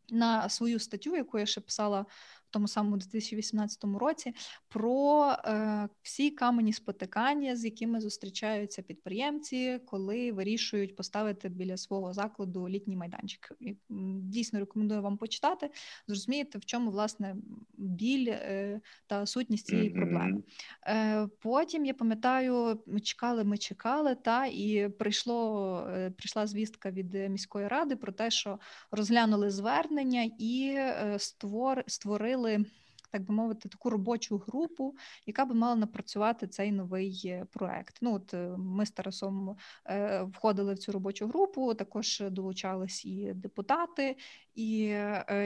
на свою статтю, яку я ще писала тому самому 2018 році про е, всі камені спотикання, з якими зустрічаються підприємці, коли вирішують поставити біля свого закладу літній майданчик. І, дійсно рекомендую вам почитати, зрозумієте, в чому власне біль е, та сутність цієї проблеми. Е, Потім я пам'ятаю, ми чекали, ми чекали, та і прийшло е, прийшла звістка від міської ради про те, що розглянули звернення і е, створ, створили створили. Так би мовити, таку робочу групу, яка би мала напрацювати цей новий е, проект. Ну от е, ми з Тарасом е, входили в цю робочу групу. Також долучались і депутати, і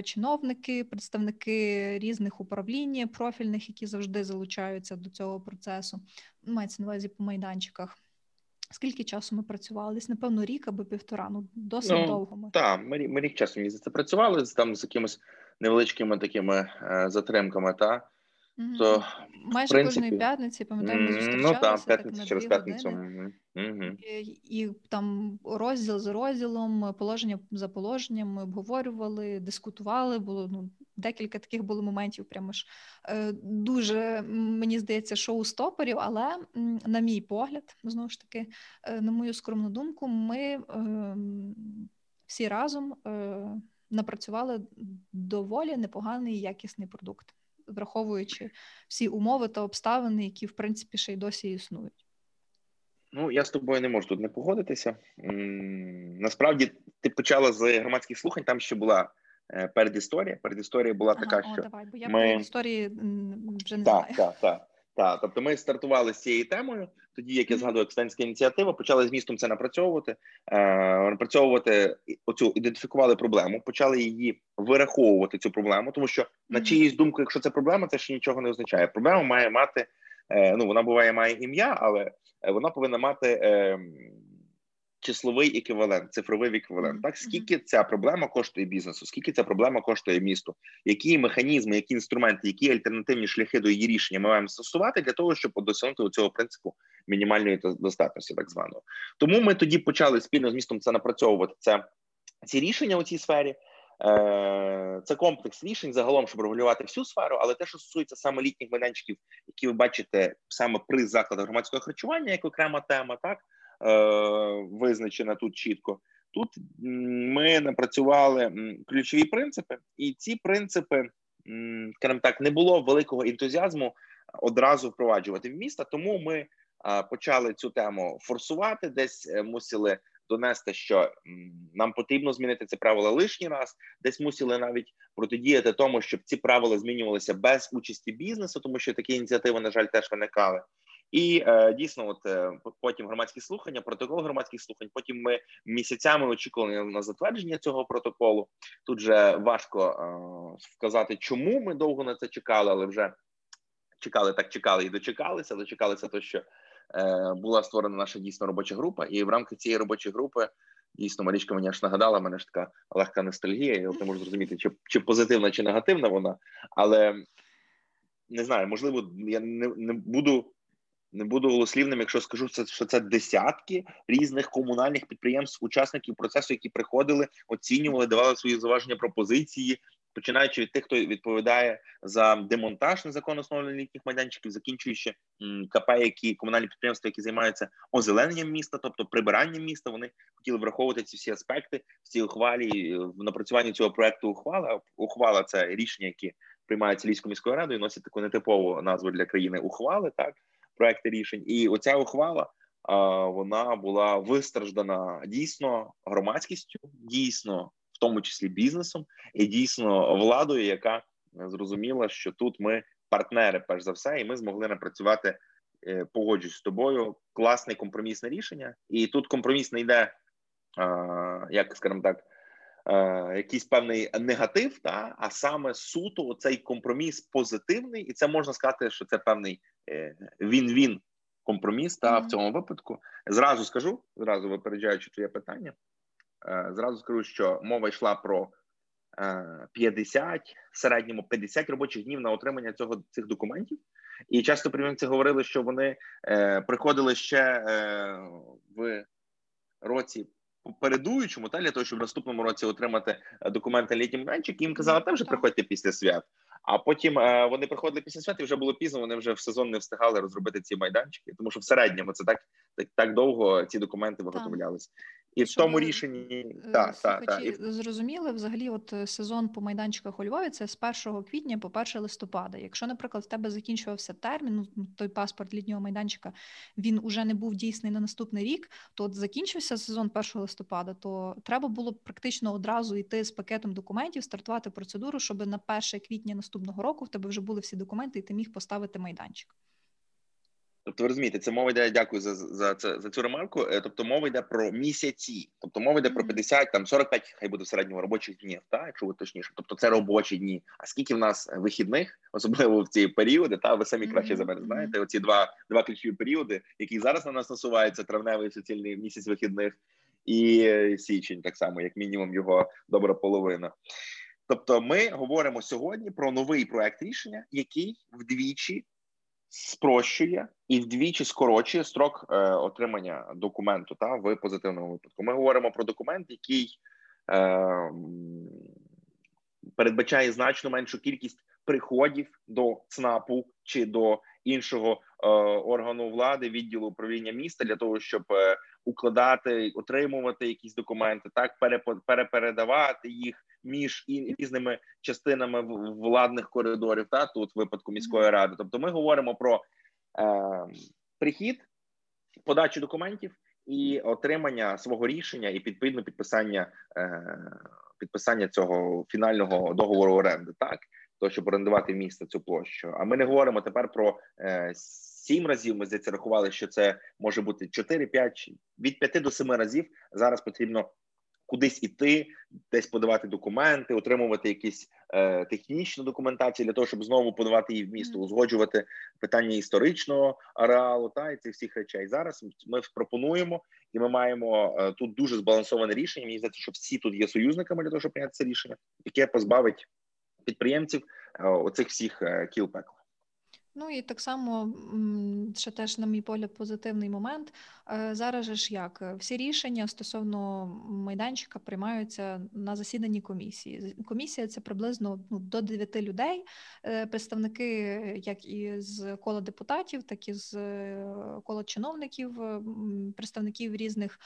чиновники, представники різних управлінь профільних, які завжди залучаються до цього процесу. Мається на увазі по майданчиках. Скільки часу ми працювали? Десь, напевно, рік або півтора. Ну досить ну, довго. Ми так, ми, ми рік часу мені за це працювали там з якимось невеличкими такими е, затримками, та mm-hmm. то майже принципі, кожної п'ятниці пам'ятаю, ми зустрічалися ну, так, п'ятниця так, через п'ятницю. Mm-hmm. І, і там розділ за розділом, положення за положенням ми обговорювали, дискутували. Було ну декілька таких було моментів. Прямо ж е, дуже мені здається, шоу стоперів. Але на мій погляд, знову ж таки, е, на мою скромну думку, ми е, всі разом. Напрацювали доволі непоганий і якісний продукт, враховуючи всі умови та обставини, які в принципі ще й досі існують. Ну, я з тобою не можу тут не погодитися. Насправді, ти почала з громадських слухань, там ще була е, передісторія. Передісторія була ага, така, о, що давай, бо я ми... про історії вже не так, знаю. Так, так, так. Тобто, ми стартували з цією темою. Тоді, як я згадую, екстенська ініціатива, почали з містом це напрацьовувати, е, напрацьовувати оцю ідентифікували проблему, почали її вираховувати цю проблему, тому що на чиїсь думку, якщо це проблема, це ще нічого не означає. Проблема має мати. Е, ну вона буває, має ім'я, але вона повинна мати е, числовий еквівалент, цифровий еквівалент. Так скільки ця проблема коштує бізнесу, скільки ця проблема коштує місту, які механізми, які інструменти, які альтернативні шляхи до її рішення ми маємо стосувати для того, щоб досягнути цього принципу мінімальної достатності, так званого. Тому ми тоді почали спільно з містом це напрацьовувати це ці рішення у цій сфері. Е, це комплекс рішень загалом, щоб регулювати всю сферу, але те, що стосується саме літніх майданчиків, які ви бачите саме при закладах громадського харчування, як окрема тема, так визначена тут чітко. Тут ми напрацювали ключові принципи, і ці принципи, скажімо так, не було великого ентузіазму одразу впроваджувати в міста. Тому ми почали цю тему форсувати, десь е, мусили донести, що нам потрібно змінити ці правила лишній раз, десь мусили навіть протидіяти тому, щоб ці правила змінювалися без участі бізнесу, тому що такі ініціативи, на жаль, теж виникали. І е, дійсно, от е, потім громадські слухання, протокол громадських слухань. Потім ми місяцями очікували на затвердження цього протоколу. Тут вже важко е, вказати, чому ми довго на це чекали, але вже чекали, так чекали і дочекалися. Дочекалися, то що е, була створена наша дійсно робоча група, і в рамках цієї робочої групи. Дійсно, Марічка мені аж нагадала, мене ж така легка ностальгія. Я не можу зрозуміти, чи чи позитивна, чи негативна вона, але не знаю, можливо, я не не буду не буду голослівним, якщо скажу це, що це десятки різних комунальних підприємств, учасників процесу, які приходили, оцінювали, давали свої заваження пропозиції починаючи від тих, хто відповідає за демонтаж незаконно встановлених літніх майданчиків, закінчуючи КП, які комунальні підприємства, які займаються озелененням міста, тобто прибиранням міста, вони хотіли враховувати ці всі аспекти в цій ухвалі в напрацюванні цього проекту. Ухвала ухвала це рішення, які приймаються Львівською міською радою, носять таку нетипову назву для країни ухвали. Так проекти рішень, і оця ухвала. Вона була вистраждана дійсно громадськістю, дійсно в тому числі бізнесом, і дійсно владою, яка зрозуміла, що тут ми партнери, перш за все, і ми змогли напрацювати. Е, погоджуюсь з тобою, класне компромісне рішення, і тут компроміс не йде, як скажімо так, якийсь певний негатив, та а саме суто цей компроміс позитивний, і це можна сказати, що це певний він-він компроміс. Та mm-hmm. в цьому випадку зразу скажу, зразу випереджаючи твоє питання. Е, зразу скажу, що мова йшла про 50, е, в середньому 50 робочих днів на отримання цього цих документів. І часто примінці говорили, що вони е, приходили ще е, в році попередуючому, та для того, щоб в наступному році отримати документи літній майданчик, їм казали, там вже приходьте після свят. А потім е, вони приходили після свят і вже було пізно. Вони вже в сезон не встигали розробити ці майданчики, тому що в середньому це так так, так довго ці документи виготовлялись. І в тому рішенні е, та, та, та, і... зрозуміли взагалі, от е, сезон по майданчиках у Львові це з 1 квітня по 1 листопада. Якщо, наприклад, в тебе закінчувався термін, ну той паспорт літнього майданчика він уже не був дійсний на наступний рік, то от закінчився сезон 1 листопада, то треба було практично одразу йти з пакетом документів, стартувати процедуру, щоб на 1 квітня наступного року в тебе вже були всі документи, і ти міг поставити майданчик. Тобто, ви розумієте, це мова йде. Дякую за за це за цю ремарку. Е, тобто, мова йде про місяці, тобто мова йде про 50, там 45, хай буде в середньому робочих днів, так, якщо ви точніше. Тобто це робочі дні. А скільки в нас вихідних, особливо в ці періоди, та ви самі краще за мене знаєте. Оці два два ключові періоди, які зараз на нас насуваються травневий суцільний місяць вихідних і січень, так само, як мінімум, його добра половина. Тобто, ми говоримо сьогодні про новий проект рішення, який вдвічі спрощує і вдвічі скорочує строк е, отримання документу та в позитивному випадку. Ми говоримо про документ, який е, передбачає значно меншу кількість приходів до ЦНАПу чи до іншого е, органу влади, відділу управління міста для того, щоб е, укладати, отримувати якісь документи, так перепередавати їх між і різними частинами владних коридорів, та тут в випадку міської ради. Тобто, ми говоримо про е, прихід, подачу документів і отримання свого рішення, і відповідно підписання е, підписання цього фінального договору оренди, так то щоб орендувати місце цю площу. А ми не говоримо тепер про е, сім разів. Ми здається, рахували, що це може бути 4-5, від 5 до 7 разів. Зараз потрібно кудись іти, десь подавати документи, отримувати якісь е, технічну документацію для того, щоб знову подавати її в місто, узгоджувати питання історичного ареалу та і цих всіх речей. Зараз ми пропонуємо, і ми маємо е, тут дуже збалансоване рішення. Мені здається, що всі тут є союзниками для того, щоб прийняти це рішення, яке позбавить підприємців е, оцих всіх е, кіл пекла. Ну і так само ще теж, на мій погляд, позитивний момент. Е, зараз ж як всі рішення стосовно майданчика приймаються на засіданні комісії. Комісія це приблизно ну, до 9 людей, е, представники як і з кола депутатів, так і з е, кола чиновників, представників різних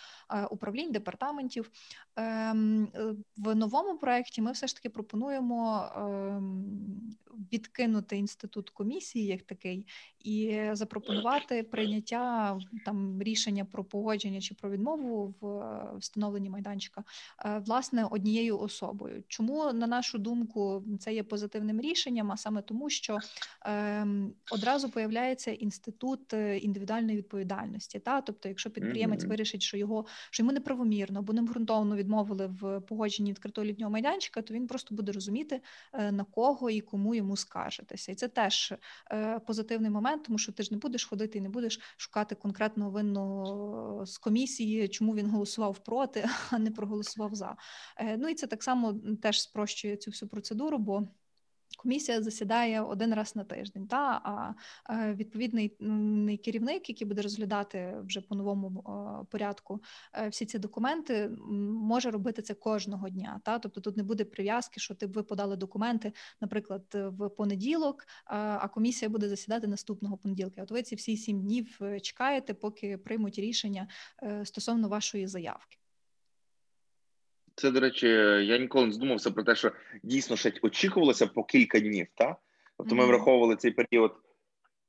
управлінь, департаментів. Ем, в новому проєкті ми все ж таки пропонуємо ем, відкинути інститут комісії як такий, і запропонувати прийняття там рішення про погодження чи про відмову в встановленні майданчика е, власне однією особою. Чому на нашу думку це є позитивним рішенням? А саме тому, що е, одразу появляється інститут е, індивідуальної відповідальності. Та тобто, якщо підприємець вирішить, що його що йому неправомірно або необґрунтовно відмовили в погодженні відкритого літнього майданчика, то він просто буде розуміти е, на кого і кому йому скаржитися, і це теж е, позитивний момент тому що ти ж не будеш ходити і не будеш шукати конкретного винного з комісії, чому він голосував проти, а не проголосував за. Е, ну і це так само теж спрощує цю всю процедуру, бо Комісія засідає один раз на тиждень, та а е, відповідний керівник, який буде розглядати вже по новому порядку е, всі ці документи, може робити це кожного дня. Та тобто тут не буде прив'язки, що ти ви подали документи, наприклад, в понеділок, а комісія буде засідати наступного понеділка. От ви ці всі сім днів е, чекаєте, поки приймуть рішення стосовно вашої заявки. Це, до речі, я ніколи не здумався про те, що дійсно ще очікувалося по кілька днів. так? Тобто ми враховували цей період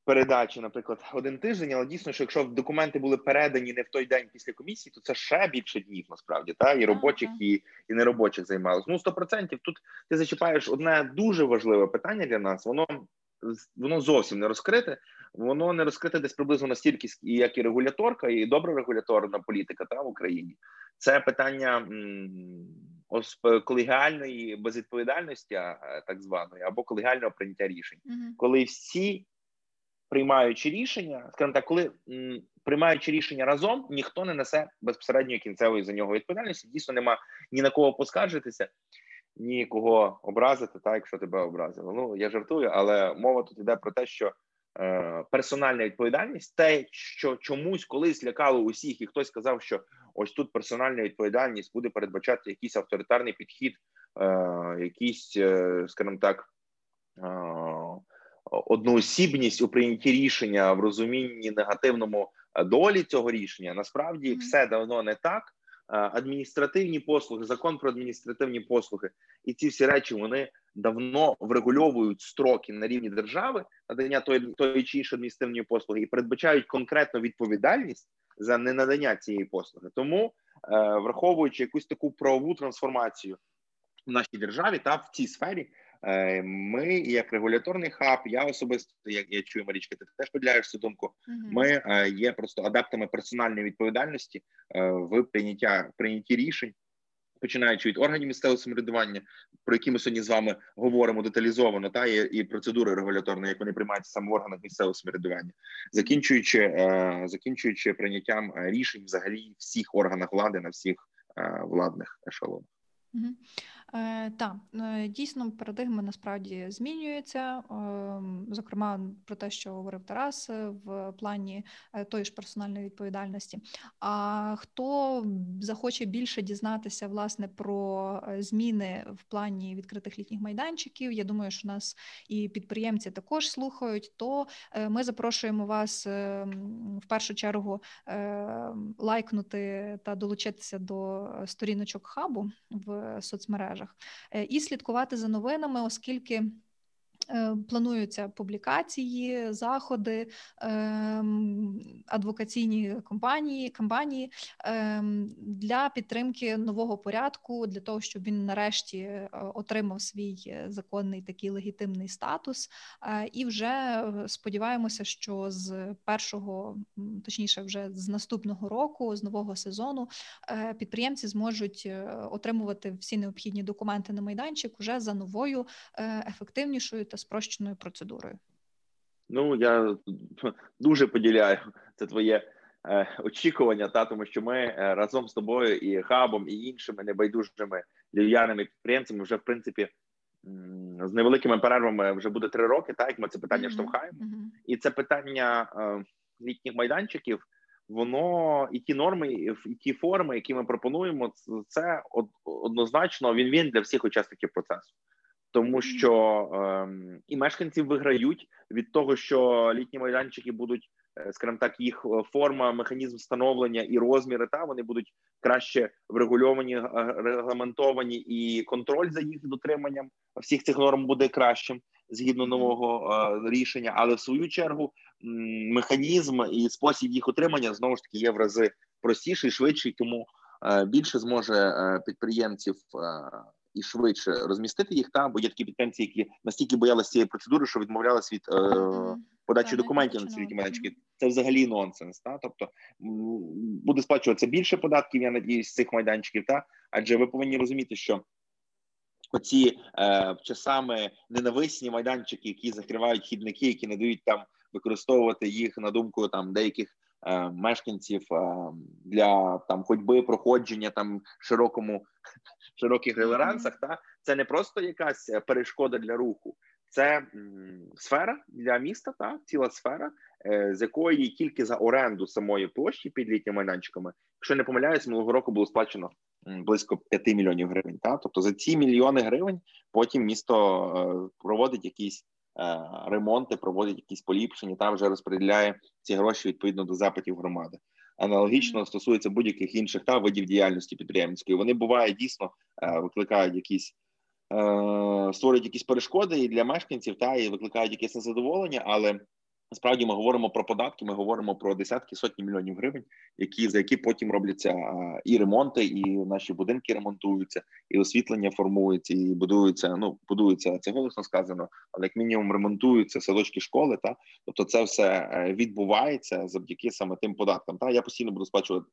передачі, наприклад, один тиждень, але дійсно, що якщо документи були передані не в той день після комісії, то це ще більше днів насправді, та і робочих, ага. і і неробочих займалось. Ну 100%. Тут ти зачіпаєш одне дуже важливе питання для нас. Воно воно зовсім не розкрите. Воно не розкрите десь приблизно настільки, як і регуляторка, і добра регуляторна політика та в Україні. Це питання колегіальної безвідповідальності, так званої, або колегіального прийняття рішень, uh коли всі приймаючи рішення, скажімо так, коли приймаючи рішення разом, ніхто не несе безпосередньо кінцевої за нього відповідальності. Дійсно, нема ні на кого поскаржитися, ні кого образити, так якщо тебе образили. Ну я жартую, але мова тут йде про те, що е, персональна відповідальність, те, що чомусь колись лякало усіх, і хтось сказав, що ось тут персональна відповідальність буде передбачати якийсь авторитарний підхід, е, якийсь, е, скажімо так. Е, одноосібність у прийнятті рішення в розумінні негативному долі цього рішення насправді все давно не так. Адміністративні послуги, закон про адміністративні послуги, і ці всі речі вони давно врегульовують строки на рівні держави надання тої тої чи іншої адміністративної послуги і передбачають конкретну відповідальність за ненадання цієї послуги. Тому, е, враховуючи якусь таку правову трансформацію в нашій державі та в цій сфері, ми, як регуляторний хаб, я особисто як я чую, Марічка, ти теж поділяєш цю думку. Ми е, є просто адаптами персональної відповідальності е, в прийняття прийнятті рішень. Починаючи від органів місцевого самоврядування, про які ми сьогодні з вами говоримо деталізовано, та і, і процедури регуляторної, як вони приймаються саме в органах місцевого самоврядування, закінчуючи е, закінчуючи прийняттям рішень взагалі всіх органах влади на всіх е, владних ешелонах. Е, Так, е, дійсно, парадигма насправді змінюється. Ем, зокрема, про те, що говорив Тарас е, в плані тої ж персональної відповідальності. А хто захоче більше дізнатися власне про зміни в плані відкритих літніх майданчиків? Я думаю, що нас і підприємці також слухають. То ми запрошуємо вас ем, в першу чергу ем, лайкнути та долучитися до сторіночок хабу в соцмережах соцмережах е, і слідкувати за новинами, оскільки. Е, плануються публікації, заходи, ем, адвокаційні компанії кампанії ем, для підтримки нового порядку, для того, щоб він нарешті е, отримав свій законний такий легітимний статус. І вже сподіваємося, що з першого, точніше, вже з наступного року, з нового сезону, підприємці зможуть отримувати всі необхідні документи на майданчик уже за новою ефективнішою та спрощеною процедурою? Ну я дуже поділяю це твоє е, очікування, та тому що ми е, разом з тобою і хабом, і іншими небайдужими львів'яними підприємцями вже в принципі з невеликими перервами вже буде три роки. Так як ми це питання mm-hmm. штовхаємо, mm-hmm. і це питання е, літніх майданчиків. Воно і ті норми, і ті форми, які ми пропонуємо, це однозначно він він для всіх учасників процесу тому що е, і мешканці виграють від того, що літні майданчики будуть, е, скажімо так, їх е, форма, механізм встановлення і розміри та вони будуть краще врегульовані, е, регламентовані, і контроль за їх дотриманням всіх цих норм буде кращим згідно нового е, рішення. Але в свою чергу механізм і спосіб їх отримання знову ж таки є в рази простіший, швидший, тому е, більше зможе підприємців і швидше розмістити їх там, бо є такі підприємці, які настільки боялися цієї процедури, що відмовлялись від е, подачі документів на ці майданчики. Це взагалі нонсенс. Та тобто буде сплачуватися більше податків. Я надіюсь, з цих майданчиків. Та адже ви повинні розуміти, що оці е, часами ненависні майданчики, які закривають хідники, які не дають там використовувати їх на думку там деяких мешканців е, для там ходьби, проходження там широкому широких реверансах. Та це не просто якась перешкода для руху, це сфера для міста, та ціла сфера, е, з якої тільки за оренду самої площі під літніми майданчиками, якщо не помиляюсь, минулого року було сплачено близько 5 мільйонів гривень. Та тобто за ці мільйони гривень потім місто е, проводить якісь е, ремонти, проводить якісь поліпшення, там вже розподіляє ці гроші відповідно до запитів громади. Аналогічно стосується будь-яких інших та видів діяльності підприємницької. Вони бувають дійсно е, викликають якісь. Створюють якісь перешкоди і для мешканців, та і викликають якесь незадоволення, але Насправді ми говоримо про податки, ми говоримо про десятки сотні мільйонів гривень, які за які потім робляться і ремонти, і наші будинки ремонтуються, і освітлення формується, і будуються. Ну будуються це голосно сказано, але як мінімум ремонтуються садочки школи. Та тобто, це все е, відбувається завдяки саме тим податкам. Та я постійно буду сплачувати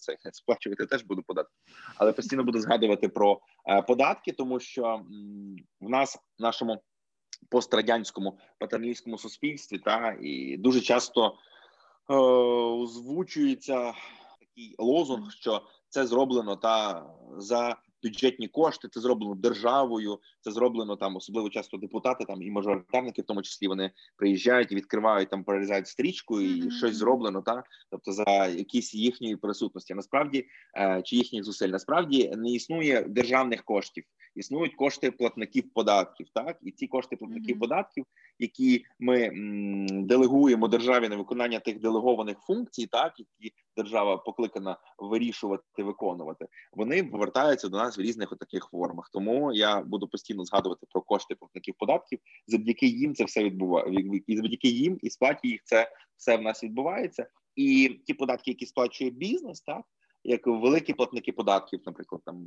це сплачувати. Теж буду податки, але постійно буду згадувати про е, податки, тому що в нас в нашому пострадянському патерністському суспільстві, та і дуже часто е, озвучується такий лозунг, що це зроблено та за бюджетні кошти. Це зроблено державою. Це зроблено там, особливо часто депутати там і мажоритарники, в тому числі вони приїжджають і відкривають там, перерізають стрічку, і mm-hmm. щось зроблено, та тобто за якісь їхньої присутності. Насправді е, чи їхніх зусиль насправді не існує державних коштів. Існують кошти платників податків, так і ці кошти платників mm-hmm. податків, які ми м, делегуємо державі на виконання тих делегованих функцій, так які держава покликана вирішувати виконувати, вони повертаються до нас в різних таких формах. Тому я буду постійно згадувати про кошти платників податків. Завдяки їм це все відбувається. і завдяки їм і сплаті їх це все в нас відбувається. І ті податки, які сплачує бізнес, так як великі платники податків, наприклад, там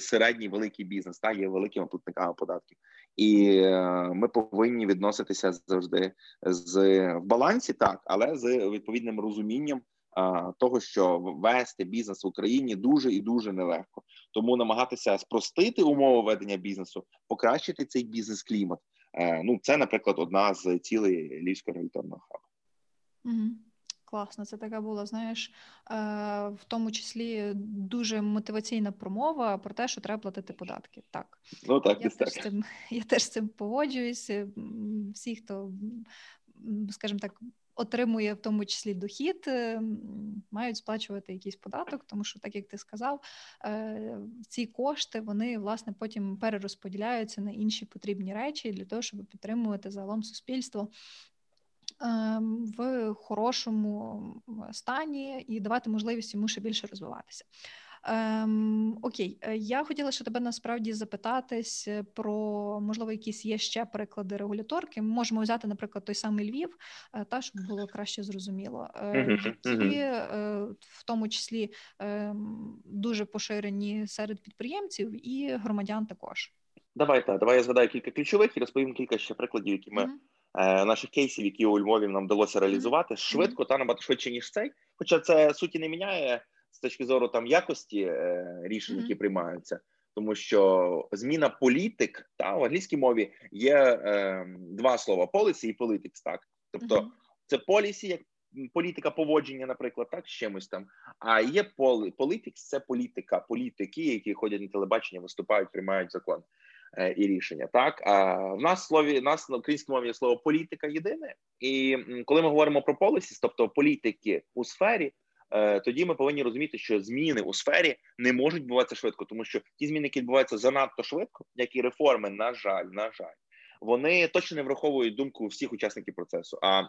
середній великий бізнес, та є великими платниками податків, і е, ми повинні відноситися завжди з в балансі, так але з відповідним розумінням того, що вести бізнес в Україні дуже і дуже нелегко. Тому намагатися спростити умови ведення бізнесу, покращити цей бізнес-клімат. Е, ну це, наприклад, одна з цілей Львівського регуляторного хабу. Угу. Класно, це така була, знаєш, е, в тому числі дуже мотиваційна промова про те, що треба платити податки. Так, ну так, я теж з цим я теж з цим погоджуюся. Всі, хто, скажімо так, отримує в тому числі дохід, е, мають сплачувати якийсь податок, тому що, так як ти сказав, е, ці кошти вони власне потім перерозподіляються на інші потрібні речі для того, щоб підтримувати загалом суспільство. Ем, в хорошому стані і давати можливість йому ще більше розвиватися. Ем, Окей, е, я хотіла ще тебе насправді запитатись е, про можливо якісь є ще приклади регуляторки. Ми можемо взяти, наприклад, той самий Львів, е, та щоб було краще зрозуміло, які в тому числі ем, дуже поширені серед підприємців і громадян також. Давай так, давай я згадаю кілька ключових і розповім кілька ще прикладів, які ми наших кейсів, які у Львові нам вдалося реалізувати mm-hmm. швидко та набагато швидше ніж цей. Хоча це суті не міняє з точки зору там якості е, рішень, які приймаються, тому що зміна політик та в англійській мові є е, два слова: policy і politics, так? Тобто це полісі, як політика поводження, наприклад, так з чимось там. А є politics – це політика, політики, які ходять на телебачення, виступають, приймають закон. Е, і рішення так? А в нас в слові нас на українській мові є слово політика єдине, і коли ми говоримо про полісіс, тобто політики у сфері, тоді ми повинні розуміти, що зміни у сфері не можуть відбуватися швидко, тому що ті зміни, які відбуваються занадто швидко, як і реформи, на жаль, на жаль, вони точно не враховують думку всіх учасників процесу. А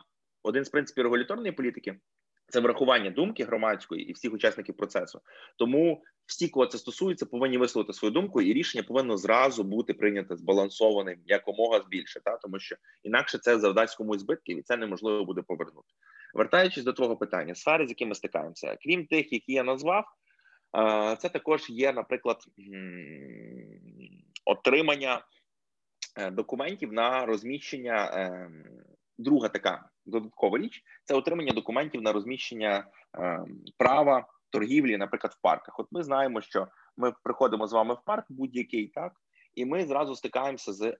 один з принципів регуляторної політики. Це врахування думки громадської і всіх учасників процесу. Тому всі, кого це стосується, повинні висловити свою думку, і рішення повинно зразу бути прийнято збалансованим якомога більше, та тому що інакше це завдасть комусь збитків, і це неможливо буде повернути. Вертаючись до твого питання, сфери, з якими стикаємося, крім тих, які я назвав, це також є, наприклад, отримання е, документів на розміщення. Ем, друга така додаткова річ це отримання документів на розміщення права торгівлі, наприклад, в парках. От ми знаємо, що ми приходимо з вами в парк будь-який, так і ми зразу стикаємося з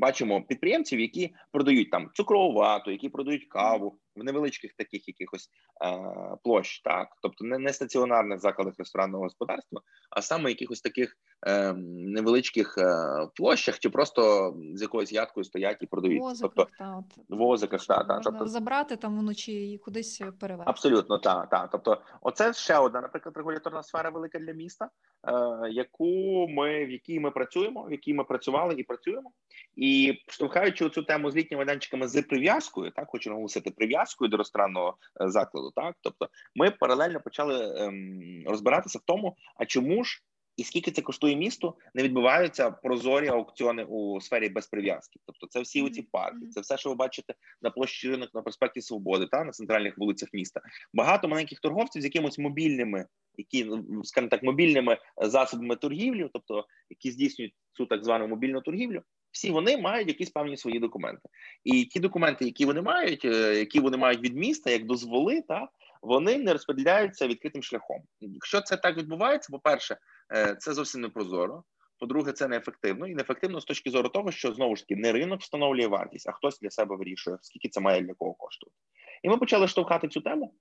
бачимо підприємців, які продають там цукрову вату, які продають каву, невеличких таких якихось е, площ, так тобто не, не стаціонарних закладах ресторанного господарства, а саме якихось таких е, невеличких е, площах, чи просто з якоюсь ядкою стоять і продають. Возиках, тобто та, от, возиках, та, та, тобто забрати там вночі і кудись перевезти. Абсолютно, так, так. Тобто, оце ще одна, наприклад, регуляторна сфера велика для міста, е, яку ми в якій ми працюємо, в якій ми працювали і працюємо. І штовхаючи цю тему з літніми майданчиками з прив'язкою, так хочу наголосити прив'язкою до ресторанного е, закладу. Так, тобто, ми паралельно почали ем, розбиратися в тому, а чому ж і скільки це коштує місту, не відбуваються прозорі аукціони у сфері без прив'язки. Тобто, це всі оці парки, це все, що ви бачите на площі ринок на проспекті Свободи та на центральних вулицях міста. Багато маленьких торговців з якимось мобільними, які ну, скажімо так, мобільними засобами торгівлі, тобто які здійснюють цю так звану мобільну торгівлю. Всі вони мають якісь певні свої документи, і ті документи, які вони мають, е, які вони мають від міста, як дозволи, та вони не розподіляються відкритим шляхом. Якщо це так відбувається, по перше, е, це зовсім не прозоро. По-друге, це неефективно і неефективно з точки зору того, що знову ж таки не ринок встановлює вартість, а хтось для себе вирішує, скільки це має для кого коштувати. І ми почали штовхати цю тему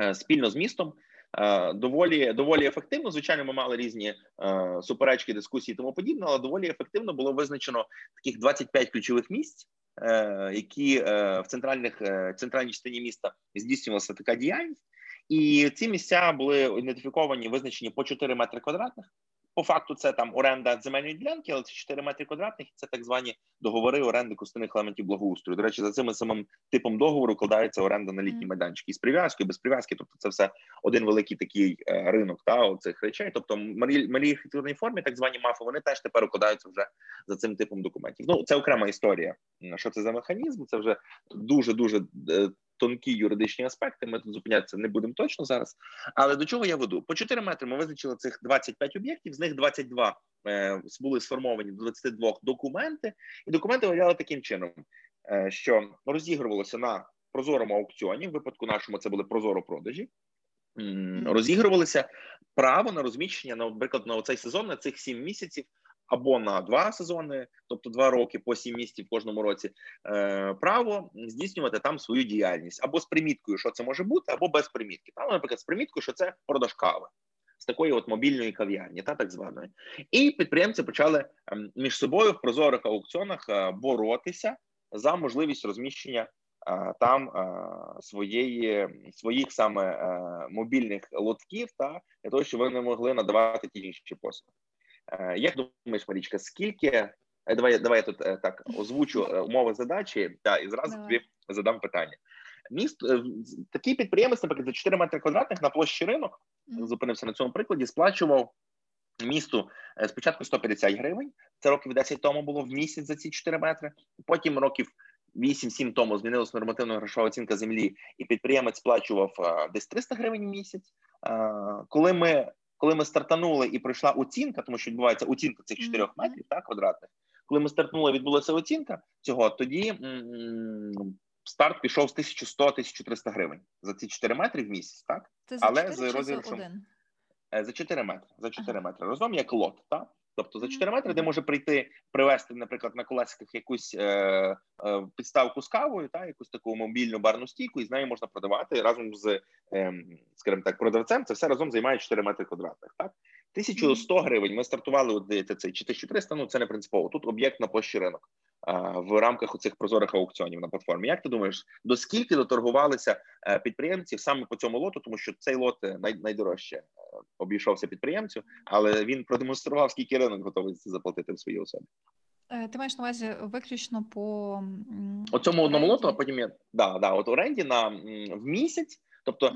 е, спільно з містом. Е, доволі доволі ефективно. Звичайно, ми мали різні е, суперечки, дискусії, тому подібне, але доволі ефективно було визначено таких 25 ключових місць, е, які в центральних центральній частині міста здійснювалася така діяльність, і ці місця були ідентифіковані, визначені по 4 метри квадратних. По факту, це там оренда земельної ділянки, але це 4 метри квадратних. Це так звані договори оренди костяних елементів благоустрою. До речі, за цим самим типом договору кладається оренда на літні майданчики з прив'язкою, без прив'язки. Тобто, це все один великий такий е, ринок та цих речей. Тобто, малі малі архітектурній формі, так звані мафи, вони теж тепер укладаються вже за цим типом документів. Ну це окрема історія. Що це за механізм? Це вже дуже дуже тонкі юридичні аспекти. Ми тут зупинятися не будемо точно зараз. Але до чого я веду? По 4 метри ми визначили цих 25 об'єктів, з них 22 е, були сформовані до 22 документи, і документи виявляли таким чином, е, що розігрувалося на прозорому аукціоні. В випадку нашому це були прозоро продажі. Розігрувалися право на розміщення, наприклад, на цей сезон на цих 7 місяців або на два сезони, тобто два роки по сім місяців в кожному році, е, право здійснювати там свою діяльність або з приміткою, що це може бути, або без примітки. Там, наприклад, з приміткою, що це продаж кави. З такої от мобільної кав'ярні, та так званої, і підприємці почали ем, між собою в прозорих аукціонах е, боротися за можливість розміщення е, там своєї своїх саме мобільних лотків, та для того, щоб вони могли надавати ті інші послуги. Е, як думаєш, Марічка, скільки е, давай давай я тут е, так озвучу умови задачі, та і зразу тобі задам питання. Міст такий підприємець, наприклад, за 4 метри квадратних на площі ринок зупинився на цьому прикладі, сплачував місту спочатку 150 гривень. Це років 10 тому було в місяць за ці 4 метри. Потім років 8-7 тому змінилася нормативна грошова оцінка землі, і підприємець сплачував десь 300 гривень в місяць. Коли ми коли ми стартанули і пройшла оцінка, тому що відбувається оцінка цих 4 метрів так, квадратних. Коли ми стартнули, відбулася оцінка цього, тоді м- старт пішов з 1100-1300 гривень за ці 4 метри в місяць, так? Це за Але 4 з один? Е, за 4 метри. За 4 ага. метри разом як лот, так? Тобто за 4 метри, де може прийти привезти, наприклад, на колесиках якусь е, е, підставку з кавою, та якусь таку мобільну барну стійку, і з нею можна продавати разом з, е, скажімо так, продавцем. Це все разом займає 4 метри квадратних. Так 1100 гривень. Ми стартували от, здається, цей чи 1300, Ну це не принципово. Тут об'єкт на площі ринок в рамках цих прозорих аукціонів на платформі. Як ти думаєш, до скільки доторгувалися е, підприємців саме по цьому лоту? Тому що цей лот е, най, найдорожче е, обійшовся підприємцю, але він продемонстрував, скільки ринок готовий заплатити в своїй особі. Ти маєш на увазі виключно по О цьому одному лоту, а потім є да, да, от оренді на в місяць, тобто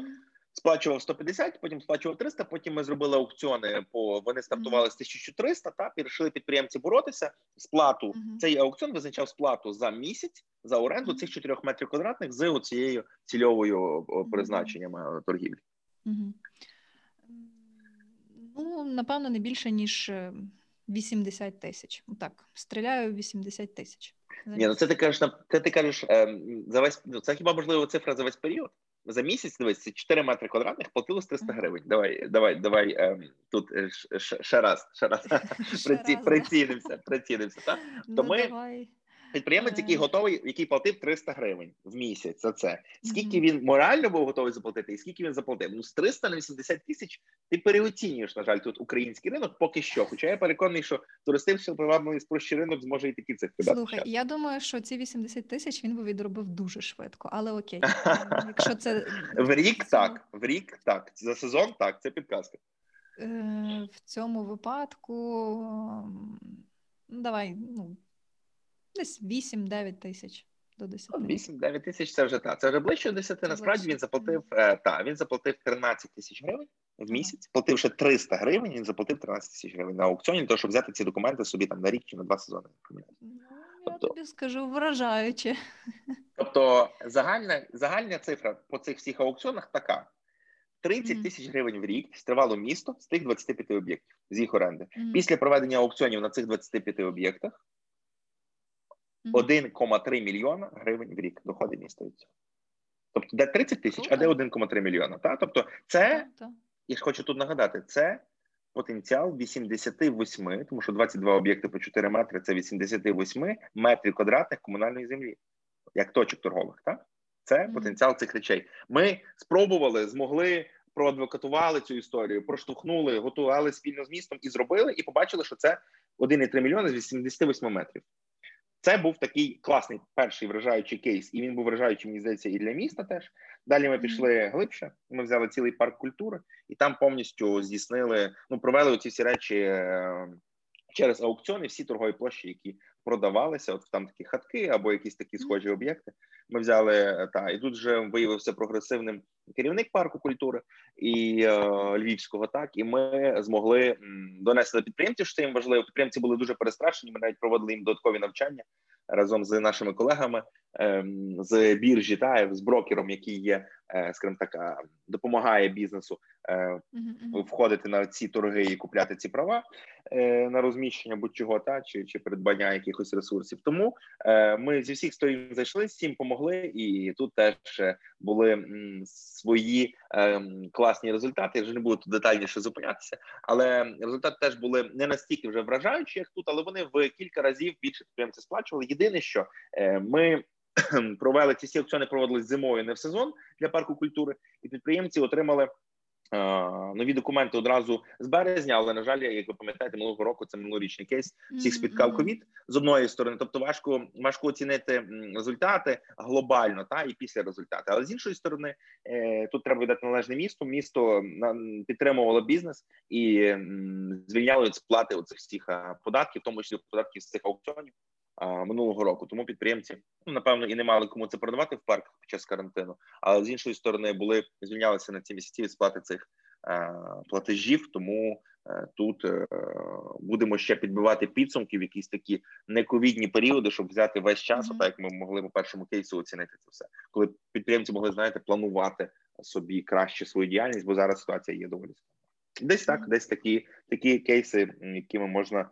сплачував 150, потім сплачував 300, Потім ми зробили аукціони. По вони стартували з 1300, Так і вирішили підприємці боротися. Сплату uh-huh. цей аукціон визначав сплату за місяць за оренду uh-huh. цих 4 метрів квадратних з цією цільовою призначенням uh-huh. торгівлі. Ну напевно, не більше ніж 80 е, тисяч. Так, стріляю 80 тисяч. Ні, ну це ти кажеш це ти кажеш ем, за весь ну, це хіба можливо цифра за весь період? За місяць дивись, 4 метри квадратних платили 300 гривень. Давай, давай, давай ем, тут е, ще раз, ще раз прицінимося, прицінимося. Так? То ну, ми давай. Підприємець, який готовий, який платив 300 гривень в місяць за це. Скільки він морально був готовий заплатити, і скільки він заплатив? Ну, з 300 на 80 тисяч ти переоцінюєш, на жаль, тут український ринок поки що. Хоча я переконаний, що туристичний привабливий спрощий ринок зможе і такі цифри. Слухай, я думаю, що ці 80 тисяч він би відробив дуже швидко, але окей. Якщо це В рік так, в рік так. За сезон так, це підказка. Е, В цьому випадку ну, давай, ну, десь 8-9 тисяч до 10. 8-9 тисяч це вже так. Це вже ближче до 10. Це Насправді ближче, він заплатив е, та, він заплатив 13 тисяч гривень в місяць. Плативши 300 гривень, він заплатив 13 тисяч гривень на аукціоні, для того, щоб взяти ці документи собі там на рік чи на два сезони. Ну, я Тобто- тобі скажу, вражаюче. Тобто загальна, загальна цифра по цих всіх аукціонах така: 30 Мгм. тисяч гривень в рік стривало місто з тих 25 об'єктів з їх оренди. Мгм. Після проведення аукціонів на цих 25 об'єктах. 1,3 мільйона гривень в рік доходить місто від цього. Тобто, де 30 тисяч, а де Круто. 1,3 мільйона. Та? Тобто, це, я ж хочу тут нагадати, це потенціал 88, тому що 22 об'єкти по 4 метри це 88 метрів квадратних комунальної землі, як точок торгових. Так? Це потенціал цих речей. Ми спробували, змогли. Проадвокатували цю історію, проштовхнули, готували спільно з містом і зробили, і побачили, що це 1,3 мільйони з 88 метрів. Це був такий класний перший вражаючий кейс, і він був вражаючий, мені здається, і для міста теж. Далі ми пішли глибше. Ми взяли цілий парк культури, і там повністю здійснили, ну провели ці всі речі е, через аукціони, всі торгові площі, які продавалися. От там такі хатки або якісь такі схожі об'єкти. Ми взяли е, та і тут вже виявився прогресивним керівник парку культури і е, львівського, так і ми змогли донести до підприємців, що це їм важливо. Підприємці були дуже перестрашені. Ми навіть проводили їм додаткові навчання разом з нашими колегами ем, з біржі та з брокером, який є, е, скажімо так, е, допомагає бізнесу е, мгм. входити на ці торги і купляти ці права е, на розміщення будь-чого та чи, чи придбання якихось ресурсів. Тому е, ми зі всіх сторін зайшли, всім помогли, і тут теж е, були свої е, класні результати. Я вже не буду тут детальніше зупинятися, але результати теж були не настільки вже вражаючі, як тут, але вони в кілька разів більше підприємці сплачували. Єдине, що е, ми. Провели ці всі аукціони проводились зимою, не в сезон для парку культури, і підприємці отримали нові документи одразу з березня. Але на жаль, як ви пам'ятаєте, минулого року це минулорічний кейс. Всіх спіткав ковід з одної сторони, тобто важко важко оцінити результати глобально, та і після результати. Але з іншої сторони, е, тут треба віддати належне. Місто на- підтримувало бізнес і звільняло від сплати оцих всіх податків, в тому числі податків з цих аукціонів минулого року. Тому підприємці ну напевно і не мали кому це продавати в парках під час карантину. Але з іншої сторони були звільнялися на ці місяці від сплати цих е, платежів. Тому е, тут е, будемо ще підбивати підсумки в якісь такі нековідні періоди, щоб взяти весь час, Мгм. отак як ми могли по першому кейсу оцінити це все, коли підприємці могли знаєте планувати собі краще свою діяльність, бо зараз ситуація є доволі. Десь так, десь такі такі кейси, якими можна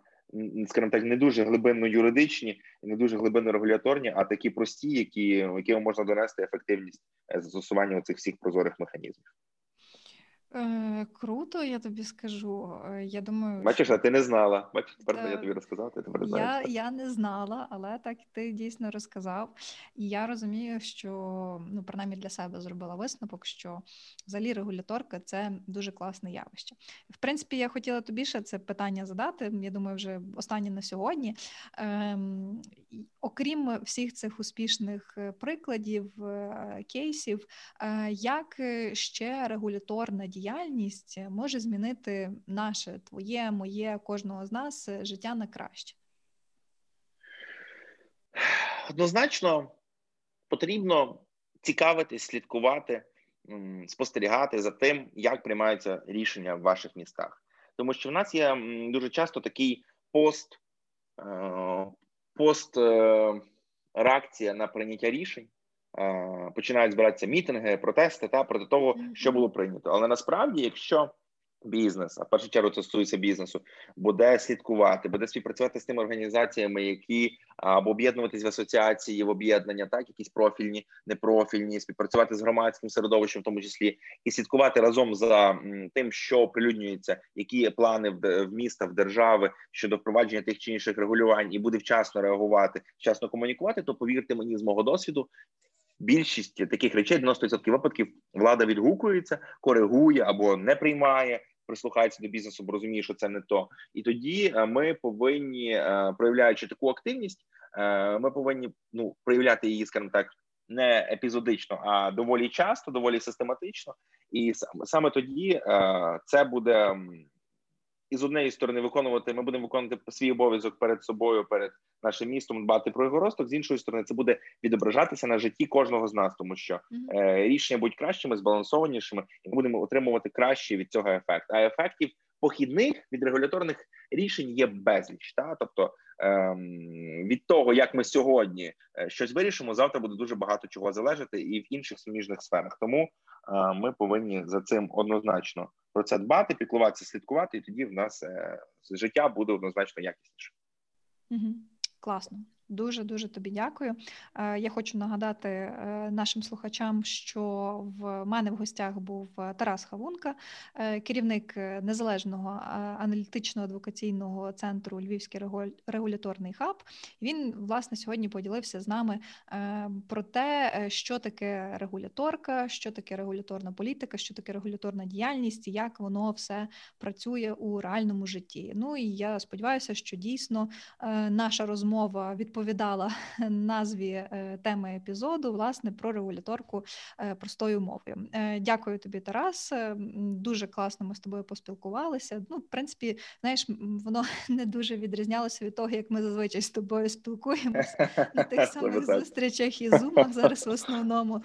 скажімо так, не дуже глибинно юридичні, не дуже глибинно регуляторні, а такі прості, які якими можна донести ефективність е, застосування цих всіх прозорих механізмів. Е, Круто, я тобі скажу. Е, Я думаю, Бачиш, що- а ти не знала. Бачиш, тепер я тобі розказав, ти тепер Я, знаєш. я не знала, але так ти дійсно розказав. І я розумію, що ну, принаймні для себе зробила висновок, що взагалі регуляторка це дуже класне явище. В принципі, я хотіла тобі ще це питання задати. Я думаю, вже останнє на сьогодні. Ем, і окрім всіх цих успішних е, прикладів, е, кейсів, е, як е, ще регуляторна діяльність може змінити наше, твоє, моє, кожного з нас е, життя на краще? Однозначно потрібно цікавитись, слідкувати, спостерігати за тим, як приймаються рішення в ваших містах. Тому що в нас є дуже часто такий пост, е, пост е, реакція на прийняття рішень. Е, Починають збиратися мітинги, протести та проти того, що було прийнято. Але насправді, якщо бізнес, а в першу чергу це стосується бізнесу, буде слідкувати, буде співпрацювати з тими організаціями, які або об'єднуватись в асоціації, в об'єднання, так якісь профільні, непрофільні, співпрацювати з громадським середовищем, в тому числі, і слідкувати разом за тим, що оприлюднюється, які є плани в, міста, в держави щодо впровадження тих чи інших регулювань, і буде вчасно реагувати, вчасно комунікувати. То повірте мені з мого досвіду. Більшість таких речей 90% випадків влада відгукується, коригує або не приймає, прислухається до бізнесу, бо розуміє, що це не то. І тоді е, ми повинні, е, проявляючи таку активність, е, ми повинні ну проявляти її, скажімо так, не епізодично, а доволі часто, доволі систематично. І саме тоді це буде і з однієї сторони виконувати. Ми будемо виконувати свій обов'язок перед собою, перед нашим містом, дбати про його росток. З іншої сторони, це буде відображатися на житті кожного з нас, тому що е, рішення будуть кращими, збалансованішими, і ми будемо отримувати краще від цього ефект. А ефектів похідних від регуляторних рішень є безліч. Та тобто ем, від того, як ми сьогодні е, щось вирішимо, завтра буде дуже багато чого залежати, і в інших суміжних сферах. Тому е, ми повинні за цим однозначно про це дбати, піклуватися, слідкувати, і тоді в нас е, життя буде однозначно якісніше. Угу. Класно. Дуже дуже тобі дякую. Е, я хочу нагадати е, нашим слухачам, що в мене в гостях був е, Тарас Хавунка, керівник незалежного аналітично адвокаційного центру Львівський регуляторний хаб. Він власне сьогодні поділився з нами про те, що таке регуляторка, що таке регуляторна політика, що таке регуляторна діяльність, і як воно все працює у реальному житті. Ну і я сподіваюся, що дійсно наша розмова від відповідала назві е, теми епізоду, власне, про регуляторку е, простою мовою. Е, дякую тобі, Тарас. Дуже класно ми з тобою поспілкувалися. Ну, в принципі, знаєш, воно не дуже відрізнялося від того, як ми зазвичай з тобою спілкуємося на тих самих зустрічах і зумах зараз в основному.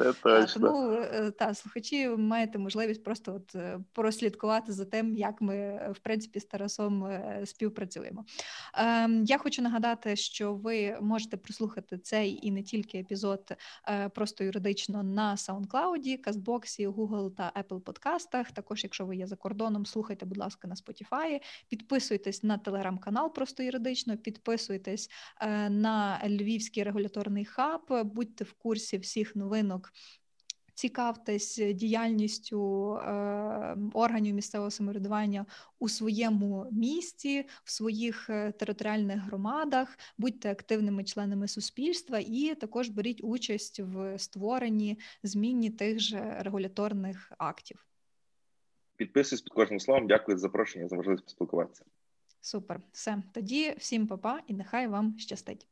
Тому та слухачі маєте можливість просто от прослідкувати за тим, як ми в принципі з Тарасом співпрацюємо. Ем, я хочу нагадати, що ви можете прослухати цей і не тільки епізод е, просто юридично на SoundCloud, CastBox, Google та Apple подкастах. Також, якщо ви є за кордоном, слухайте, будь ласка, на Spotify. Підписуйтесь на телеграм-канал Просто юридично, підписуйтесь е, на Львівський регуляторний хаб, будьте в курсі всіх новинок цікавтесь діяльністю е, органів місцевого самоврядування у своєму місті, в своїх е, територіальних громадах, будьте активними членами суспільства і також беріть участь в створенні зміні тих же регуляторних актів. Підписуюсь під кожним словом. Дякую за запрошення за можливість поспілкуватися. Супер, все тоді всім па-па і нехай вам щастить.